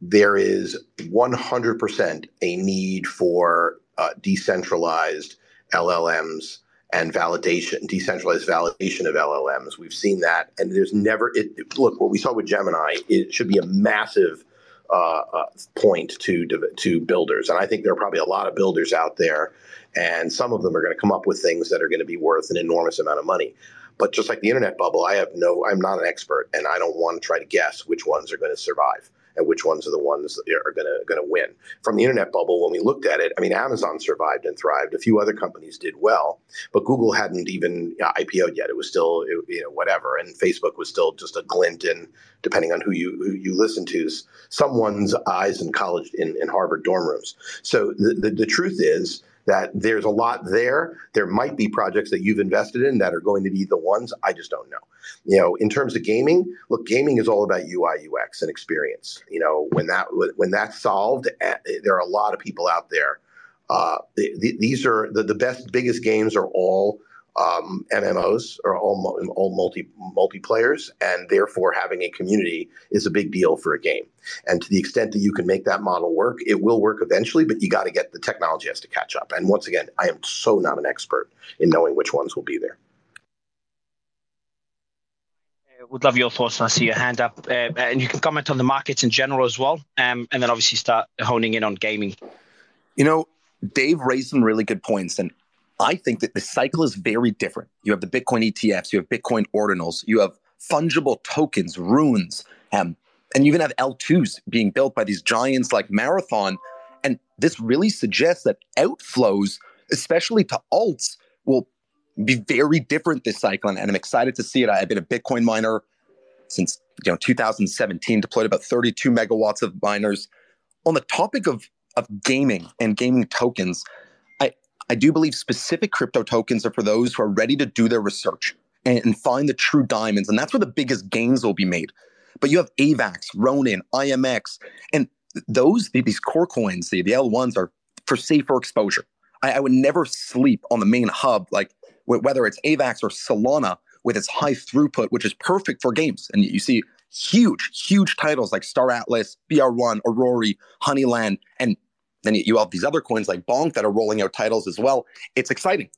there is 100% a need for uh, decentralized LLMs and validation, decentralized validation of LLMs. We've seen that, and there's never. It, look, what we saw with Gemini, it should be a massive uh, uh, point to to builders, and I think there are probably a lot of builders out there, and some of them are going to come up with things that are going to be worth an enormous amount of money. But just like the internet bubble, I have no, I'm not an expert, and I don't want to try to guess which ones are going to survive and which ones are the ones that are going to going to win. From the internet bubble, when we looked at it, I mean, Amazon survived and thrived. A few other companies did well, but Google hadn't even uh, IPO'd yet. It was still you know whatever, and Facebook was still just a glint in, depending on who you who you listen to, someone's eyes in college in, in Harvard dorm rooms. So the, the, the truth is that there's a lot there. There might be projects that you've invested in that are going to be the ones. I just don't know. You know, in terms of gaming, look, gaming is all about UI, UX, and experience. You know, when that when that's solved, eh, there are a lot of people out there. Uh, the, the, these are the, the best, biggest games are all um, MMOs are all, all multi multiplayers, and therefore having a community is a big deal for a game. And to the extent that you can make that model work, it will work eventually. But you got to get the technology has to catch up. And once again, I am so not an expert in knowing which ones will be there. would love your thoughts. I see your hand up, uh, and you can comment on the markets in general as well, um, and then obviously start honing in on gaming. You know, Dave raised some really good points, and I think that the cycle is very different. You have the Bitcoin ETFs, you have Bitcoin ordinals, you have fungible tokens, runes, um, and you even have L2s being built by these giants like Marathon. And this really suggests that outflows, especially to alts, will be very different this cycle. And I'm excited to see it. I've been a Bitcoin miner since you know 2017, deployed about 32 megawatts of miners. On the topic of of gaming and gaming tokens, I, do believe specific crypto tokens are for those who are ready to do their research and, and find the true diamonds. And that's where the biggest gains will be made. But you have AVAX, Ronin, IMX, and those, these core coins, the, the L1s are for safer exposure. I, I would never sleep on the main hub, like whether it's AVAX or Solana with its high throughput, which is perfect for games. And you see huge, huge titles like Star Atlas, BR1, Aurory, Honeyland, and then you have these other coins like Bonk that are rolling out titles as well. It's exciting.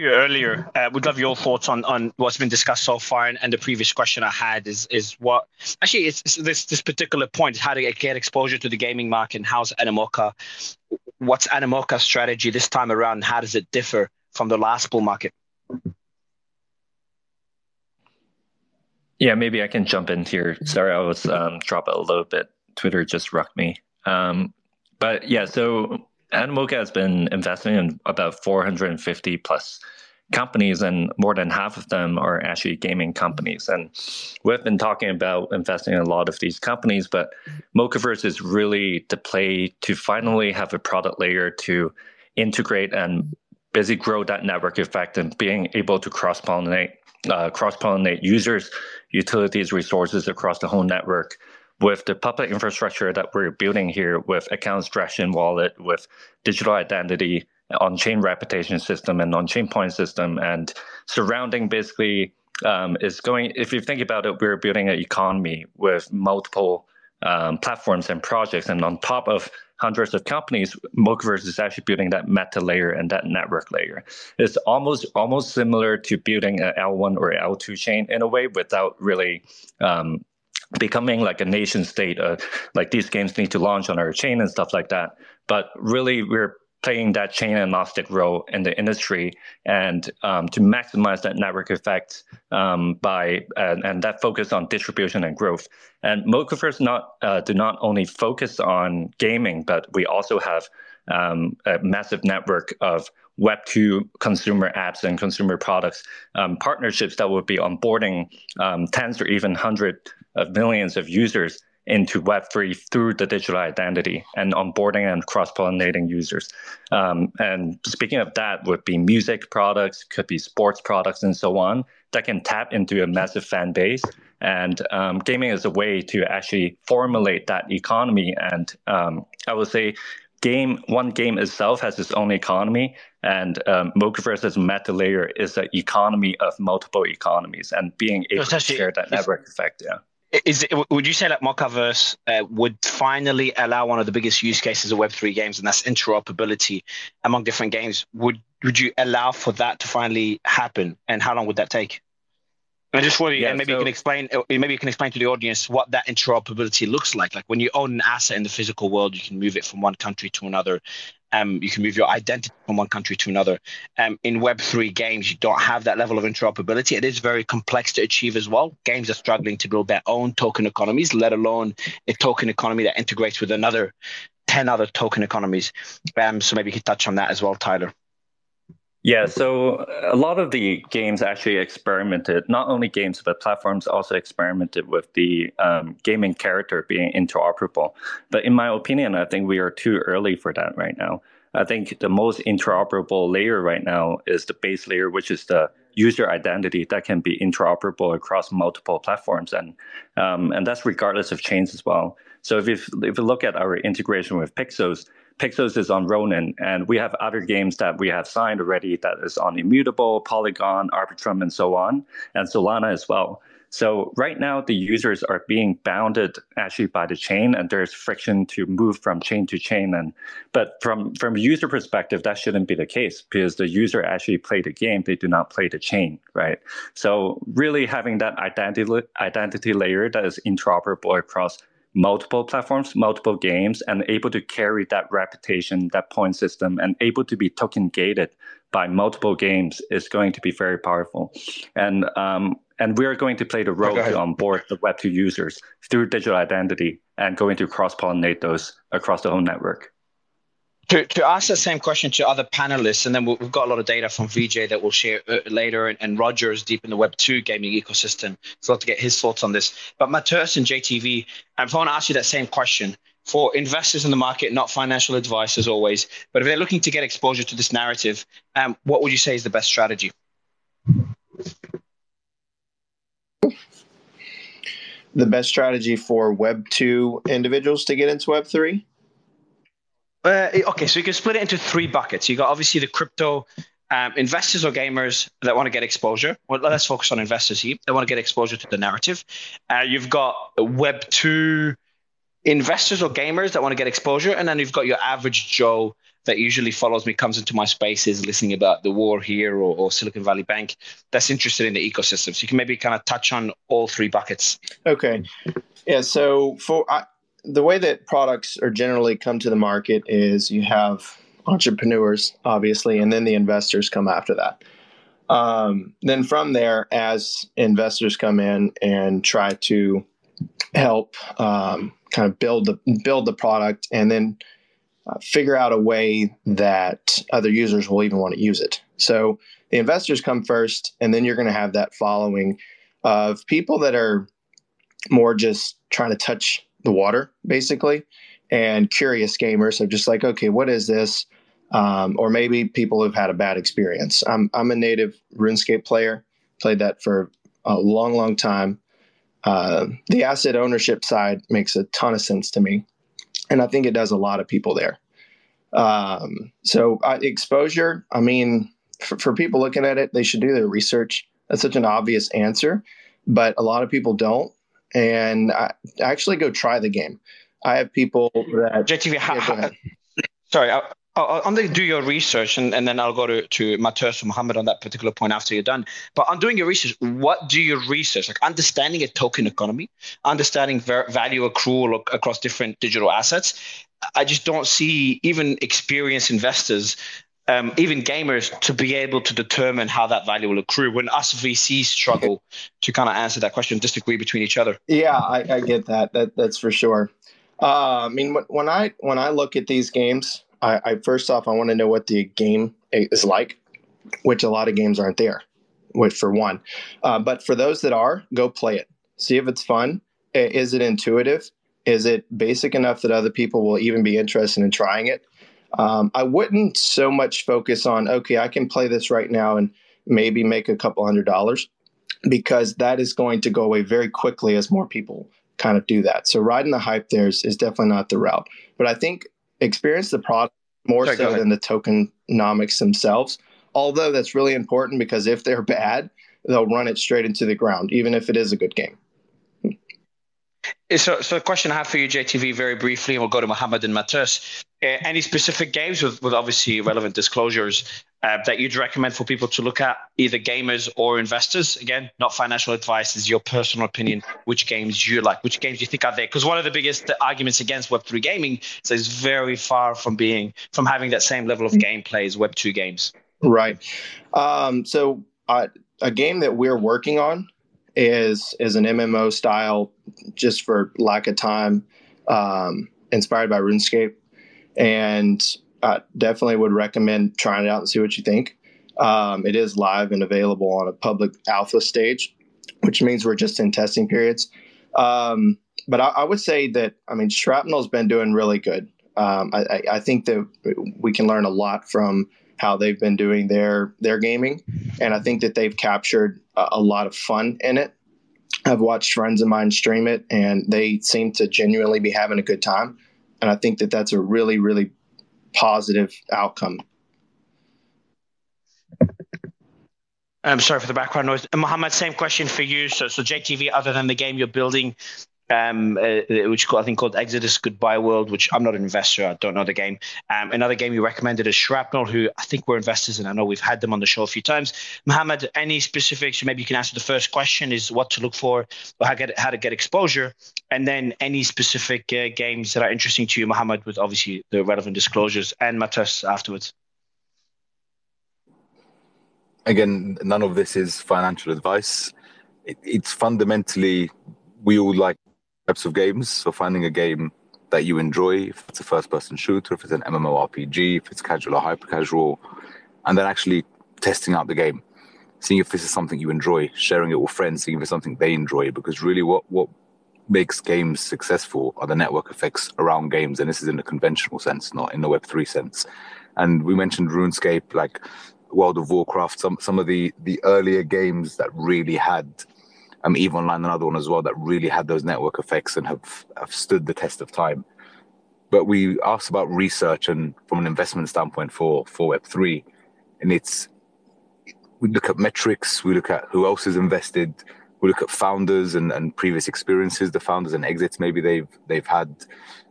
you earlier. Uh, would love your thoughts on, on what's been discussed so far. And, and the previous question I had is is what actually it's, it's this this particular point is how to get, exposure to the gaming market and how's Animoca, what's Animoca's strategy this time around? How does it differ from the last bull market? Yeah, maybe I can jump in here. Sorry, I was um, drop a little bit. Twitter just rocked me. Um, but yeah, so Animoca has been investing in about 450 plus companies, and more than half of them are actually gaming companies. And we've been talking about investing in a lot of these companies, but Mocaverse is really the play to finally have a product layer to integrate and busy grow that network effect and being able to cross pollinate uh, cross pollinate users utilities resources across the whole network with the public infrastructure that we're building here with account abstraction wallet, with digital identity, on-chain reputation system and on-chain point system and surrounding basically um, is going if you think about it we're building an economy with multiple um, platforms and projects and on top of hundreds of companies Mocaverse is actually building that meta layer and that network layer it's almost almost similar to building an l1 or l2 chain in a way without really um, becoming like a nation state. Uh, like these games need to launch on our chain and stuff like that. But really, we're playing that chain agnostic role in the industry and um, to maximize that network effect um, by and, and, that focus on distribution and growth. And Mocaverse not uh, do not only focus on gaming, but we also have um, a massive network of Web2 consumer apps and consumer products um, partnerships that will be onboarding um, tens or even hundred of millions of users into Web3 through the digital identity and onboarding and cross pollinating users. Um, and speaking of that, would be music products, could be sports products, and so on that can tap into a massive fan base. And um, gaming is a way to actually formulate that economy. And um, I would say, game one game itself has its own economy, and um, Mocaverse's meta layer is an economy of multiple economies, and being able to share that network effect. Yeah is it, would you say that Mocaverse uh, would finally allow one of the biggest use cases of Web3 games, and that's interoperability among different games? Would would you allow for that to finally happen, and how long would that take? And just for yeah, and maybe so, you can explain, uh, maybe you can explain to the audience what that interoperability looks like. Like when you own an asset in the physical world, you can move it from one country to another, um, you can move your identity from one country to another. Um, in Web3 games, you don't have that level of interoperability. It is very complex to achieve as well. Games are struggling to build their own token economies, let alone a token economy that integrates with another 10 other token economies. Um, so maybe you could touch on that as well, Tyler. Yeah, so a lot of the games actually experimented, not only games, but platforms also experimented with the um, gaming character being interoperable. But in my opinion, I think we are too early for that right now. I think the most interoperable layer right now is the base layer, which is the user identity that can be interoperable across multiple platforms, and um, and that's regardless of chains as well. So if you if you look at our integration with Pixels, Pixels is on Ronin, and we have other games that we have signed already that is on Immutable, Polygon, Arbitrum, and so on, and Solana as well. So right now, the users are being bounded actually by the chain, and there's friction to move from chain to chain. And but from from user perspective, that shouldn't be the case because the user actually play the game; they do not play the chain, right? So really having that identity identity layer that is interoperable across multiple platforms, multiple games, and able to carry that reputation, that point system, and able to be token gated by multiple games is going to be very powerful. And um, and we're going to play the role to onboard the Web2 users through digital identity and going to cross pollinate those across the whole network. To, to ask the same question to other panelists, and then we've got a lot of data from VJ that we'll share uh, later, and, and Roger is deep in the Web2 gaming ecosystem. So I'd love to get his thoughts on this. But Matthäus and JTV, if I want to ask you that same question, for investors in the market, not financial advice as always, but if they're looking to get exposure to this narrative, um, what would you say is the best strategy? The best strategy for Web 2 individuals to get into Web 3? Uh, okay, so you can split it into three buckets. You got obviously the crypto um, investors or gamers that want to get exposure. Well, let's focus on investors here. They want to get exposure to the narrative. Uh, you've got Web two investors or gamers that want to get exposure, and then you've got your average Joe that usually follows me, comes into my spaces, listening about the war here or, or Silicon Valley Bank, that's interested in the ecosystem. So you can maybe kind of touch on all three buckets. Okay, yeah. So for I, the way that products are generally come to the market is you have entrepreneurs, obviously, and then the investors come after that. Um, then from there, as investors come in and try to help um, kind of build the build the product, and then uh, figure out a way that other users will even want to use it. So the investors come first, and then you're going to have that following of people that are more just trying to touch the water, basically, and curious gamers are just like, okay, what is this? Um, or maybe people who've had a bad experience. I'm I'm a native RuneScape player, played that for a long, long time. Uh, the asset ownership side makes a ton of sense to me, and I think it does a lot of people there. Um, so uh, exposure, I mean, for, for people looking at it, they should do their research. That's such an obvious answer, but a lot of people don't, and I, actually go try the game. I have people that JTV. Yeah, sorry, I, I'm going to do your research and, and then I'll go to, to Matthäus Muhammad on that particular point after you're done. But on doing your research, what do you research? Like understanding a token economy, understanding ver- value accrual across different digital assets. I just don't see even experienced investors, um, even gamers, to be able to determine how that value will accrue. When us VCs struggle to kind of answer that question, disagree between each other. Yeah, I, I get that. That that's for sure. Uh, I mean, when I when I look at these games, I, I first off, I want to know what the game is like, which a lot of games aren't there, which for one. Uh, but for those that are, go play it. See if it's fun. Is it intuitive? Is it basic enough that other people will even be interested in trying it? Um, I wouldn't so much focus on, okay, I can play this right now and maybe make a couple hundred dollars because that is going to go away very quickly as more people kind of do that. So riding the hype there is, is definitely not the route. But I think experience the product more Sorry, so than the tokenomics themselves. Although that's really important because if they're bad, they'll run it straight into the ground, even if it is a good game. So, so a question I have for you, JTV, very briefly, and we'll go to Mohammed and Matthäus. Uh, any specific games with, with obviously relevant disclosures uh, that you'd recommend for people to look at, either gamers or investors? Again, not financial advice, is your personal opinion. Which games you like? Which games you think are there? Because one of the biggest arguments against Web three gaming is it's very far from being from having that same level of gameplay as Web two games. Right. Um, so uh, a game that we're working on is is an MMO style, just for lack of time, um, inspired by RuneScape, and I definitely would recommend trying it out and see what you think. Um, it is live and available on a public alpha stage, which means we're just in testing periods. Um, but I, I, would say that I mean Shrapnel's been doing really good. Um, I, I, think that we can learn a lot from how they've been doing their their gaming, and I think that they've captured a, a lot of fun in it. I've watched friends of mine stream it, and they seem to genuinely be having a good time, and I think that that's a really really positive outcome. I'm sorry for the background noise. Mohammed, same question for you. So, so JTV, other than the game you're building, um, uh, which I think called Exodus Goodbye World, which I'm not an investor, I don't know the game. Um, another game you recommended is Shrapnel, who I think we're investors in. I know we've had them on the show a few times. Mohammed, any specifics? Maybe you can answer the first question: is what to look for, or how, get, how to get exposure, and then any specific uh, games that are interesting to you, Mohammed, with obviously the relevant disclosures, and Matas afterwards. Again, none of this is financial advice. It, it's fundamentally we all like types of games. So finding a game that you enjoy, if it's a first-person shooter, if it's an MMORPG, if it's casual or hyper-casual, and then actually testing out the game, seeing if this is something you enjoy, sharing it with friends, seeing if it's something they enjoy. Because really, what what makes games successful are the network effects around games, and this is in the conventional sense, not in the Web three sense. And we mentioned RuneScape, like World of Warcraft, some some of the the earlier games that really had um, Eve Online, another one as well that really had those network effects and have, have stood the test of time. But we asked about research and from an investment standpoint for for Web three, and it's we look at metrics, we look at who else is invested, we look at founders and, and previous experiences, the founders and exits maybe they've they've had.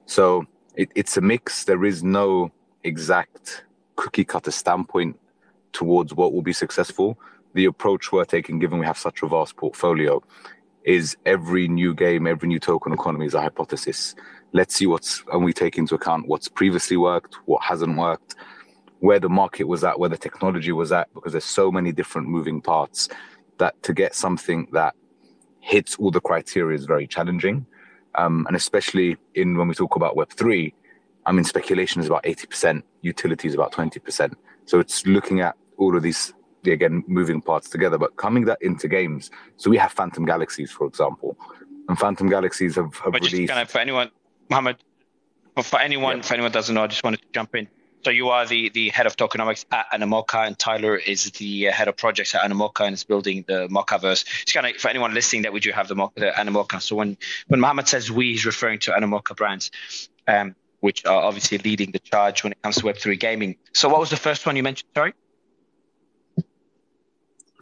So it, it's a mix. There is no exact cookie cutter standpoint towards what will be successful the approach we're taking, given we have such a vast portfolio, is every new game, every new token economy is a hypothesis. Let's see what's, and we take into account what's previously worked, what hasn't worked, where the market was at, where the technology was at, because there's so many different moving parts that to get something that hits all the criteria is very challenging. Um, and especially in when we talk about Web3, I mean, speculation is about 80%, utility is about 20%. So it's looking at all of these again moving parts together, but coming that into games. So we have Phantom Galaxies, for example, and Phantom Galaxies have, have but released. Kind of for anyone, Mohammed, for anyone, yeah. for anyone doesn't know, I just wanted to jump in. So you are the, the head of tokenomics at Animoca, and Tyler is the uh, head of projects at Animoca and is building the Mocaverse. It's kind of for anyone listening that we do have the, the Animoca. So when when Mohammed says we, he's referring to Animoca brands, um, which are obviously leading the charge when it comes to Web three gaming. So what was the first one you mentioned? Sorry.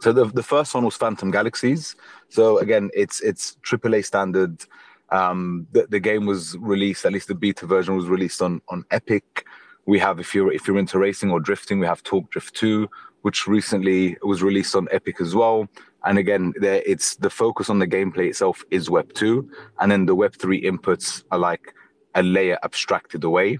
So the the first one was Phantom Galaxies. So again, it's it's AAA standard. Um, the, the game was released, at least the beta version was released on on Epic. We have if you're if you're into racing or drifting, we have Torque Drift 2, which recently was released on Epic as well. And again, there it's the focus on the gameplay itself is Web 2, and then the Web 3 inputs are like a layer abstracted away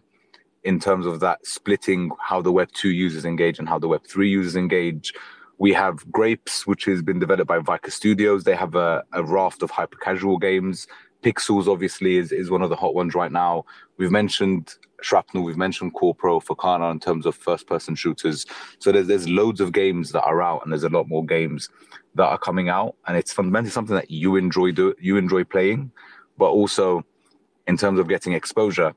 in terms of that splitting how the Web 2 users engage and how the Web 3 users engage we have Grapes, which has been developed by Vika Studios. They have a, a raft of hyper casual games. Pixels, obviously, is, is one of the hot ones right now. We've mentioned Shrapnel, we've mentioned Corpro for Kana in terms of first person shooters. So there's, there's loads of games that are out, and there's a lot more games that are coming out. And it's fundamentally something that you enjoy do you enjoy playing, but also in terms of getting exposure,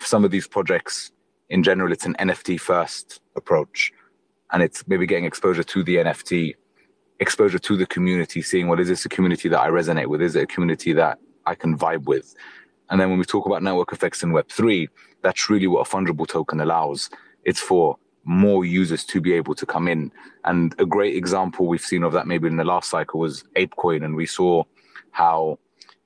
some of these projects in general, it's an NFT first approach and it's maybe getting exposure to the NFT, exposure to the community, seeing what is this a community that I resonate with? Is it a community that I can vibe with? And then when we talk about network effects in Web3, that's really what a fungible token allows. It's for more users to be able to come in. And a great example we've seen of that maybe in the last cycle was ApeCoin. And we saw how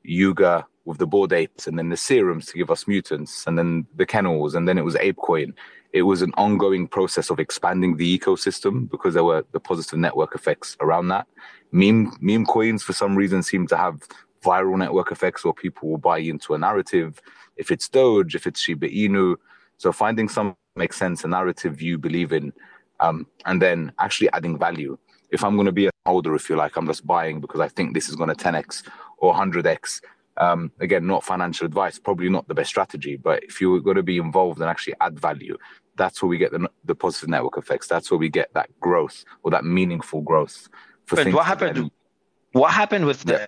Yuga with the Bored Apes and then the serums to give us mutants and then the kennels and then it was ApeCoin it was an ongoing process of expanding the ecosystem because there were the positive network effects around that. Meme meme coins for some reason seem to have viral network effects where people will buy into a narrative. If it's Doge, if it's Shiba Inu, so finding some makes sense, a narrative you believe in, um, and then actually adding value. If I'm going to be a holder, if you like, I'm just buying because I think this is going to 10x or 100x. Um, again, not financial advice, probably not the best strategy, but if you're going to be involved and actually add value, that's where we get the, the positive network effects. That's where we get that growth or that meaningful growth. For but what happened? What happened with the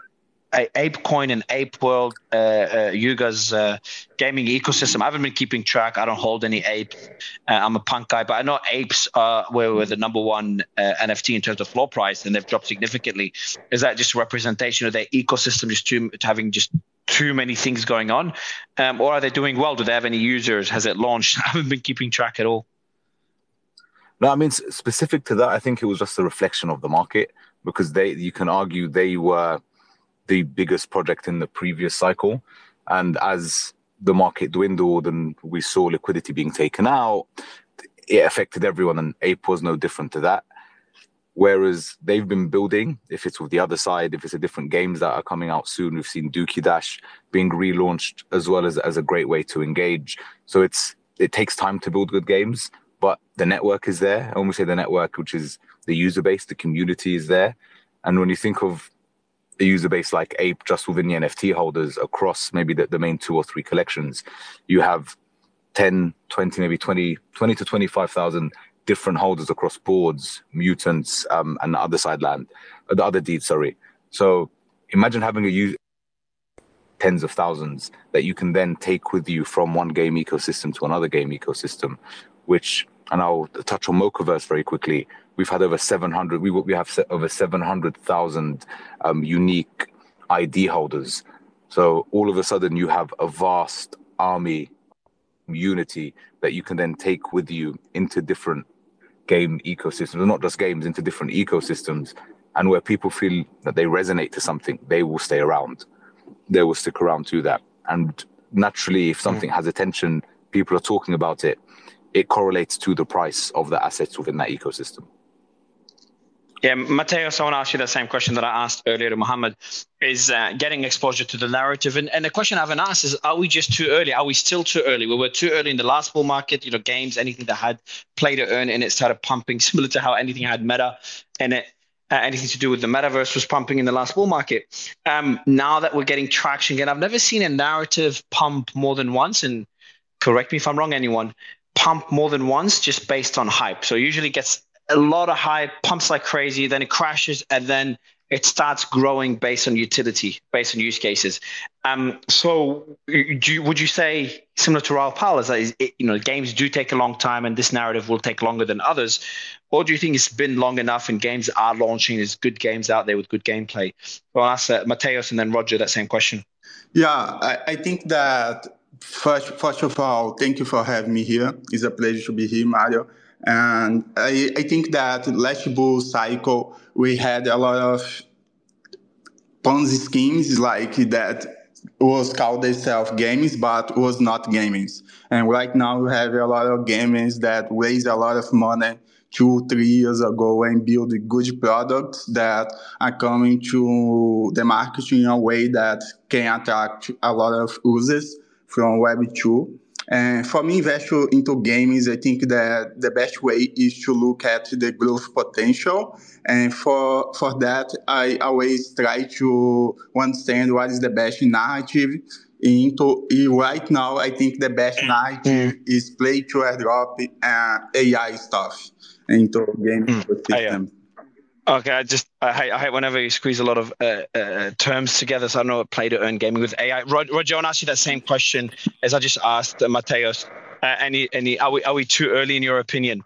ApeCoin and Ape World, uh, uh, Yuga's uh, gaming ecosystem. I haven't been keeping track. I don't hold any apes. Uh, I'm a punk guy, but I know apes uh, were, were the number one uh, NFT in terms of floor price, and they've dropped significantly. Is that just a representation of their ecosystem, just too, having just too many things going on, um, or are they doing well? Do they have any users? Has it launched? I haven't been keeping track at all. No, I mean specific to that, I think it was just a reflection of the market because they you can argue they were the biggest project in the previous cycle, and as the market dwindled and we saw liquidity being taken out, it affected everyone, and Ape was no different to that. Whereas they've been building, if it's with the other side, if it's a different games that are coming out soon, we've seen Dookie Dash being relaunched as well as as a great way to engage. So it's it takes time to build good games, but the network is there. I almost say the network, which is the user base, the community is there. And when you think of a user base like Ape just within the NFT holders across maybe the, the main two or three collections, you have 10, 20, maybe 20, 20 to 25,000 different holders across boards, mutants, um, and the other side land, uh, the other deeds, sorry. So imagine having a user tens of thousands that you can then take with you from one game ecosystem to another game ecosystem, which, and I'll touch on Mocaverse very quickly. We've had over 700, we, we have over 700,000 um, unique ID holders. So all of a sudden you have a vast army unity that you can then take with you into different game ecosystems, not just games, into different ecosystems. And where people feel that they resonate to something, they will stay around. They will stick around to that. And naturally, if something mm. has attention, people are talking about it, it correlates to the price of the assets within that ecosystem. Yeah, Mateo, I want to ask you the same question that I asked earlier to Mohammed is uh, getting exposure to the narrative. And, and the question I haven't asked is, are we just too early? Are we still too early? We were too early in the last bull market, you know, games, anything that had play to earn and it started pumping, similar to how anything had meta and it, uh, anything to do with the metaverse was pumping in the last bull market. Um, now that we're getting traction again, I've never seen a narrative pump more than once. And correct me if I'm wrong, anyone, pump more than once just based on hype. So usually gets a lot of hype, pumps like crazy, then it crashes, and then it starts growing based on utility, based on use cases. Um, so, you, would you say similar to Raoul Pal is that it, you know games do take a long time, and this narrative will take longer than others, or do you think it's been long enough and games are launching? There's good games out there with good gameplay. Well, I'll ask uh, Mateos and then Roger that same question. Yeah, I, I think that first, first of all, thank you for having me here. It's a pleasure to be here, Mario. And I, I think that last bull cycle, we had a lot of Ponzi schemes like that was called itself games, but was not games. And right now we have a lot of games that raise a lot of money two, three years ago and build good products that are coming to the market in a way that can attract a lot of users from Web 2. And for me, investor into games, I think that the best way is to look at the growth potential. And for for that, I always try to understand what is the best narrative. Into right now, I think the best mm. narrative mm. is play to airdrop and AI stuff into game mm. ecosystem. Okay, I just I hate, I hate whenever you squeeze a lot of uh, uh, terms together. So I don't know what play to earn gaming with AI. Roger, I want to ask you that same question as I just asked uh, Mateos. Uh, any any are we are we too early in your opinion?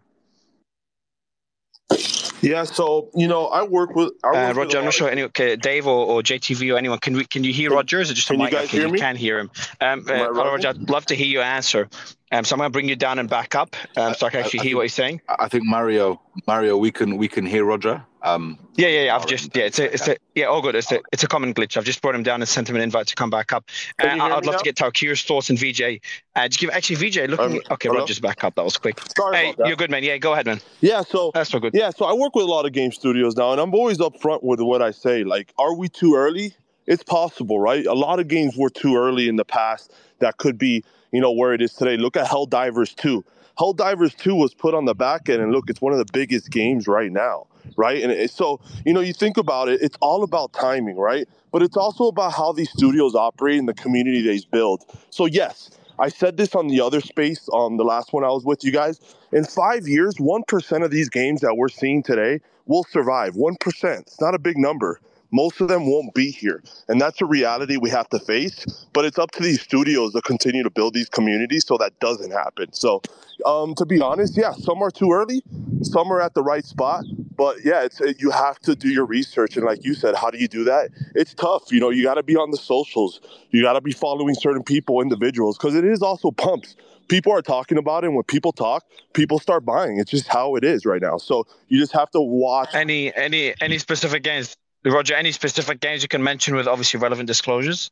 Yeah, so you know, I work with. I work uh, Roger, with I'm not sure. Any, okay, Dave or, or JTV or anyone, can we can you hear Roger? Is it just can a mic? You guys okay, hear me? You can hear him. Um, uh, Roger, I'd love to hear your answer. Um, so I'm going to bring you down and back up, um, so I can actually I, I hear think, what he's saying. I think Mario, Mario, we can we can hear Roger. Um, yeah, yeah, yeah. I've just yeah, it's a, it's a yeah, all good. It's a, it's a common glitch. I've just brought him down and sent him an invite to come back up. Uh, I'd love now? to get Taukir's thoughts and VJ. Uh, just give actually VJ looking. Um, okay, hello? Roger's back up. That was quick. Sorry hey, you're good, man. Yeah, go ahead, man. Yeah, so that's so good. Yeah, so I work with a lot of game studios now, and I'm always upfront with what I say. Like, are we too early? It's possible, right? A lot of games were too early in the past that could be you know, where it is today. Look at Helldivers 2. Helldivers 2 was put on the back end, and look, it's one of the biggest games right now, right? And it, so, you know, you think about it, it's all about timing, right? But it's also about how these studios operate and the community they build. So, yes, I said this on the other space, on the last one I was with you guys. In five years, 1% of these games that we're seeing today will survive. 1%. It's not a big number most of them won't be here. And that's a reality we have to face. But it's up to these studios to continue to build these communities so that doesn't happen. So, um, to be honest, yeah, some are too early, some are at the right spot. but yeah, it's you have to do your research, and like you said, how do you do that? It's tough. You know, you got to be on the socials. You got to be following certain people, individuals, because it is also pumps. People are talking about it, and when people talk, people start buying. It's just how it is right now. So you just have to watch. Any any any specific games, Roger? Any specific games you can mention with obviously relevant disclosures?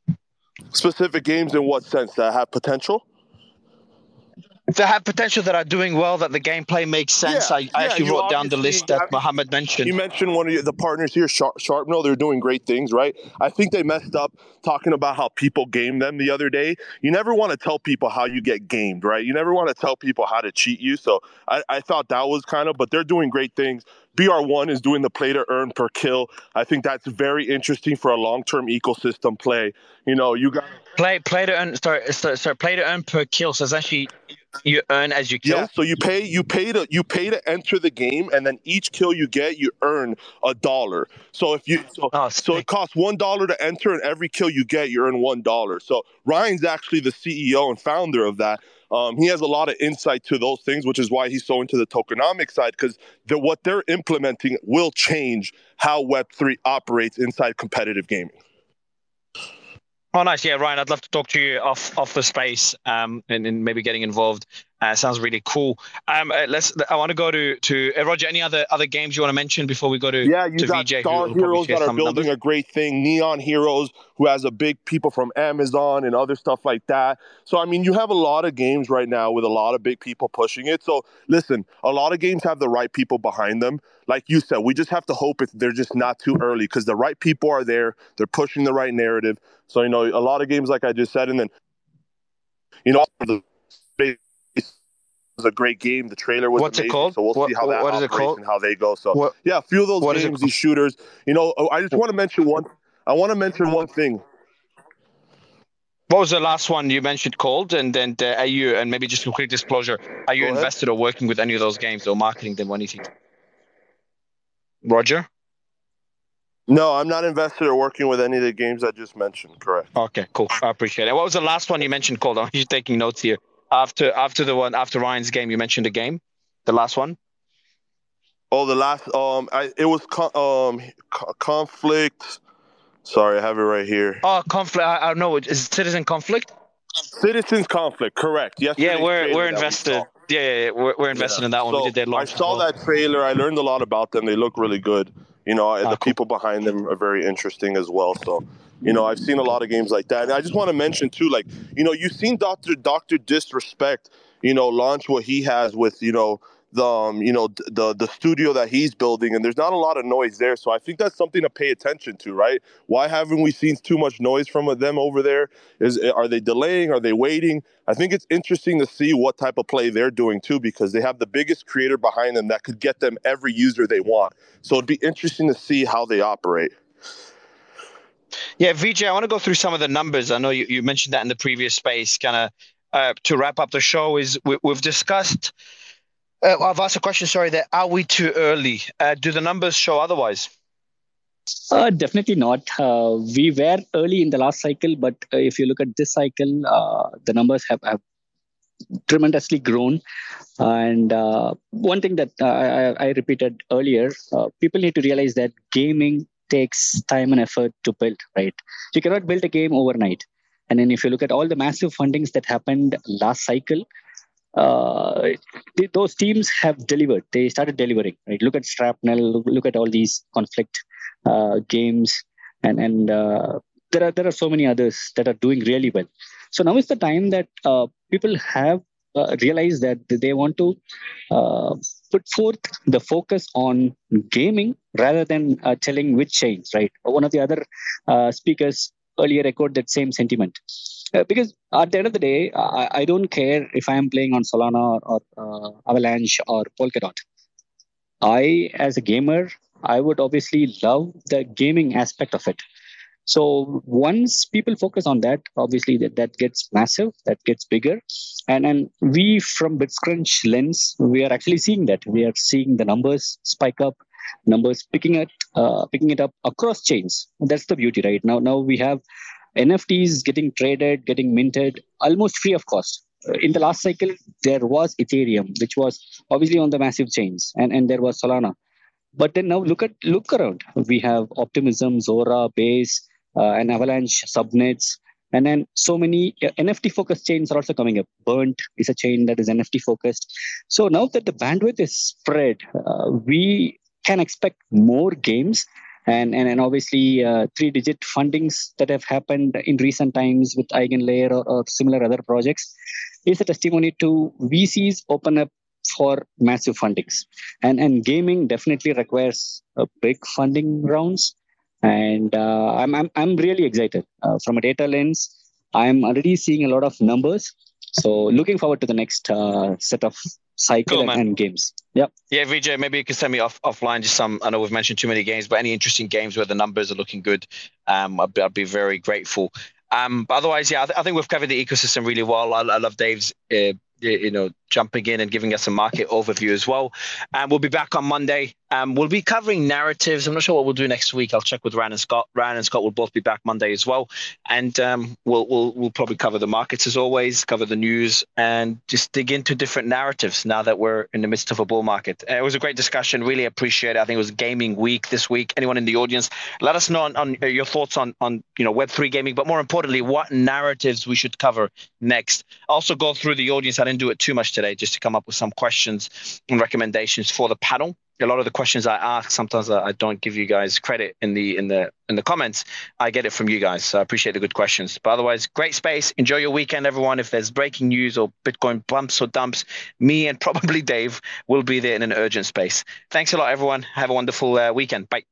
Specific games in what sense that have potential? that have potential that are doing well that the gameplay makes sense. Yeah, I, I yeah, actually wrote down the list that Mohammed mentioned. You mentioned one of the partners here, Sharp, Sharpnel. They're doing great things, right? I think they messed up talking about how people game them the other day. You never want to tell people how you get gamed, right? You never want to tell people how to cheat you. So I, I thought that was kind of, but they're doing great things. BR1 is doing the play to earn per kill. I think that's very interesting for a long term ecosystem play. You know, you got play play to earn. Sorry, sorry, sorry, play to earn per kill. So it's actually you earn as you kill. Yeah, so you pay you pay to you pay to enter the game, and then each kill you get, you earn a dollar. So if you so, oh, so it costs one dollar to enter, and every kill you get, you earn one dollar. So Ryan's actually the CEO and founder of that. Um, he has a lot of insight to those things, which is why he's so into the tokenomic side because the, what they're implementing will change how Web3 operates inside competitive gaming. Oh, nice. Yeah, Ryan, I'd love to talk to you off off the space um, and, and maybe getting involved uh, sounds really cool. Um, uh, let's. I want to go to to uh, Roger. Any other other games you want to mention before we go to yeah? You to got VJ, Star Heroes that are building numbers? a great thing. Nyan Heroes, who has a big people from Amazon and other stuff like that. So I mean, you have a lot of games right now with a lot of big people pushing it. So listen, a lot of games have the right people behind them. Like you said, we just have to hope if they're just not too early because the right people are there. They're pushing the right narrative. So you know, a lot of games, like I just said, and then you know the was a great game. The trailer was What's amazing. it called? So we'll what, see how that what operates is it called? and how they go. So what, yeah, a few of those games, these shooters. You know, oh, I just want to mention one. I want to mention one thing. What was the last one you mentioned called? And then uh, are you, and maybe just a quick disclosure, are you invested or working with any of those games or marketing them or anything? Roger? No, I'm not invested or working with any of the games I just mentioned. Correct. Okay, cool. I appreciate it. What was the last one you mentioned called? I'm just taking notes here after after the one after Ryan's game, you mentioned the game, the last one. Oh, the last um, I it was um conflict. Sorry, I have it right here. Oh, conflict. I, I know. Is citizen conflict? Citizens conflict. Correct. Yes. Yeah, we're we're invested. We yeah, yeah, yeah, we're, we're invested yeah. in that one. So we did launch. I saw that trailer. I learned a lot about them. They look really good. You know, ah, the cool. people behind them are very interesting as well. So you know, I've seen a lot of games like that. And I just want to mention too, like, you know, you've seen Doctor Doctor Disrespect, you know, launch what he has with, you know, the um, you know the the studio that he's building and there's not a lot of noise there. So i think that's something to pay attention to right? Why haven't we seen too much noise from them over there? Is are they delaying? Are they waiting? I think it's interesting to see what type of play they're doing too because they have the biggest creator behind them that could get them every user they want. So it'd be interesting to see how they operate yeah, Vijay, I want to go through some of the numbers. I know you, you mentioned that in the previous space. Kind of uh, to wrap up the show is we, have discussed. Uh, I've asked a question. Sorry, that are we too early? Uh, do the numbers show otherwise? Uh, definitely not. Uh, we were early in the last cycle, but uh, if you look at this cycle, uh, the numbers have, have tremendously grown. And uh, one thing that I, I, repeated earlier, uh, people need to realize that gaming takes time and effort to build, right? You cannot build a game overnight. And then if you look at all the massive fundings that happened last cycle, uh, those teams have delivered. They started delivering, right? Look at Shrapnel, look at all these conflict uh, games, and and uh, there are there are so many others that are doing really well. So now is the time that uh, people have uh, realized that they want to uh, put forth the focus on gaming rather than uh, telling which chains, right? One of the other uh, speakers earlier echoed that same sentiment. Uh, because at the end of the day, I, I, don't care if I am playing on Solana or, or uh, Avalanche or Polkadot. I, as a gamer, I would obviously love the gaming aspect of it. So once people focus on that, obviously that, that gets massive, that gets bigger. And and we from BitsCrunch lens, we are actually seeing that. We are seeing the numbers spike up, numbers picking it, uh, picking it up across chains. That's the beauty, right? Now now we have NFTs getting traded, getting minted almost free of cost. Uh, in the last cycle, there was Ethereum, which was obviously on the massive chains, and, and there was Solana but then now look at look around. We have Optimism, Zora, Base, and Avalanche subnets, and then so many uh, NFT focused chains are also coming up. Burnt is a chain that is NFT focused. So now that the bandwidth is spread, uh, we can expect more games and and, and obviously uh, three digit fundings that have happened in recent times with eigenlayer or, or, similar other projects is a testimony to vcs open up for massive fundings and and gaming definitely requires a big funding rounds and uh, I'm, I'm i'm really excited uh, from a data lens i'm already seeing a lot of numbers so looking forward to the next uh, set of cycle cool, and, games. Yep. Yeah, Vijay, maybe you can send me off offline just some. I know we've mentioned too many games, but any interesting games where the numbers are looking good, um, I'd be, I'd be very grateful. Um, but otherwise, yeah, I, th- I, think we've covered the ecosystem really well. I, I love Dave's uh, you know, jumping in and giving us a market overview as well. And we'll be back on Monday. Um, we'll be covering narratives. I'm not sure what we'll do next week. I'll check with Ran and Scott. Ran and Scott will both be back Monday as well, and um, we'll we'll we'll probably cover the markets as always, cover the news, and just dig into different narratives now that we're in the midst of a bull market. Uh, it was a great discussion. Really appreciate it. I think it was gaming week this week. Anyone in the audience, let us know on, on your thoughts on on you know Web three gaming, but more importantly, what narratives we should cover next. Also, go through the audience. I didn't do it too much today, just to come up with some questions and recommendations for the panel a lot of the questions I ask, sometimes I don't give you guys credit in the in the in the comments. I get it from you guys, so I appreciate the good questions. But otherwise, great space. Enjoy your weekend, everyone. If there's breaking news or Bitcoin bumps or dumps, me and probably Dave will be there in an urgent space. Thanks a lot, everyone. Have a wonderful uh, weekend. Bye.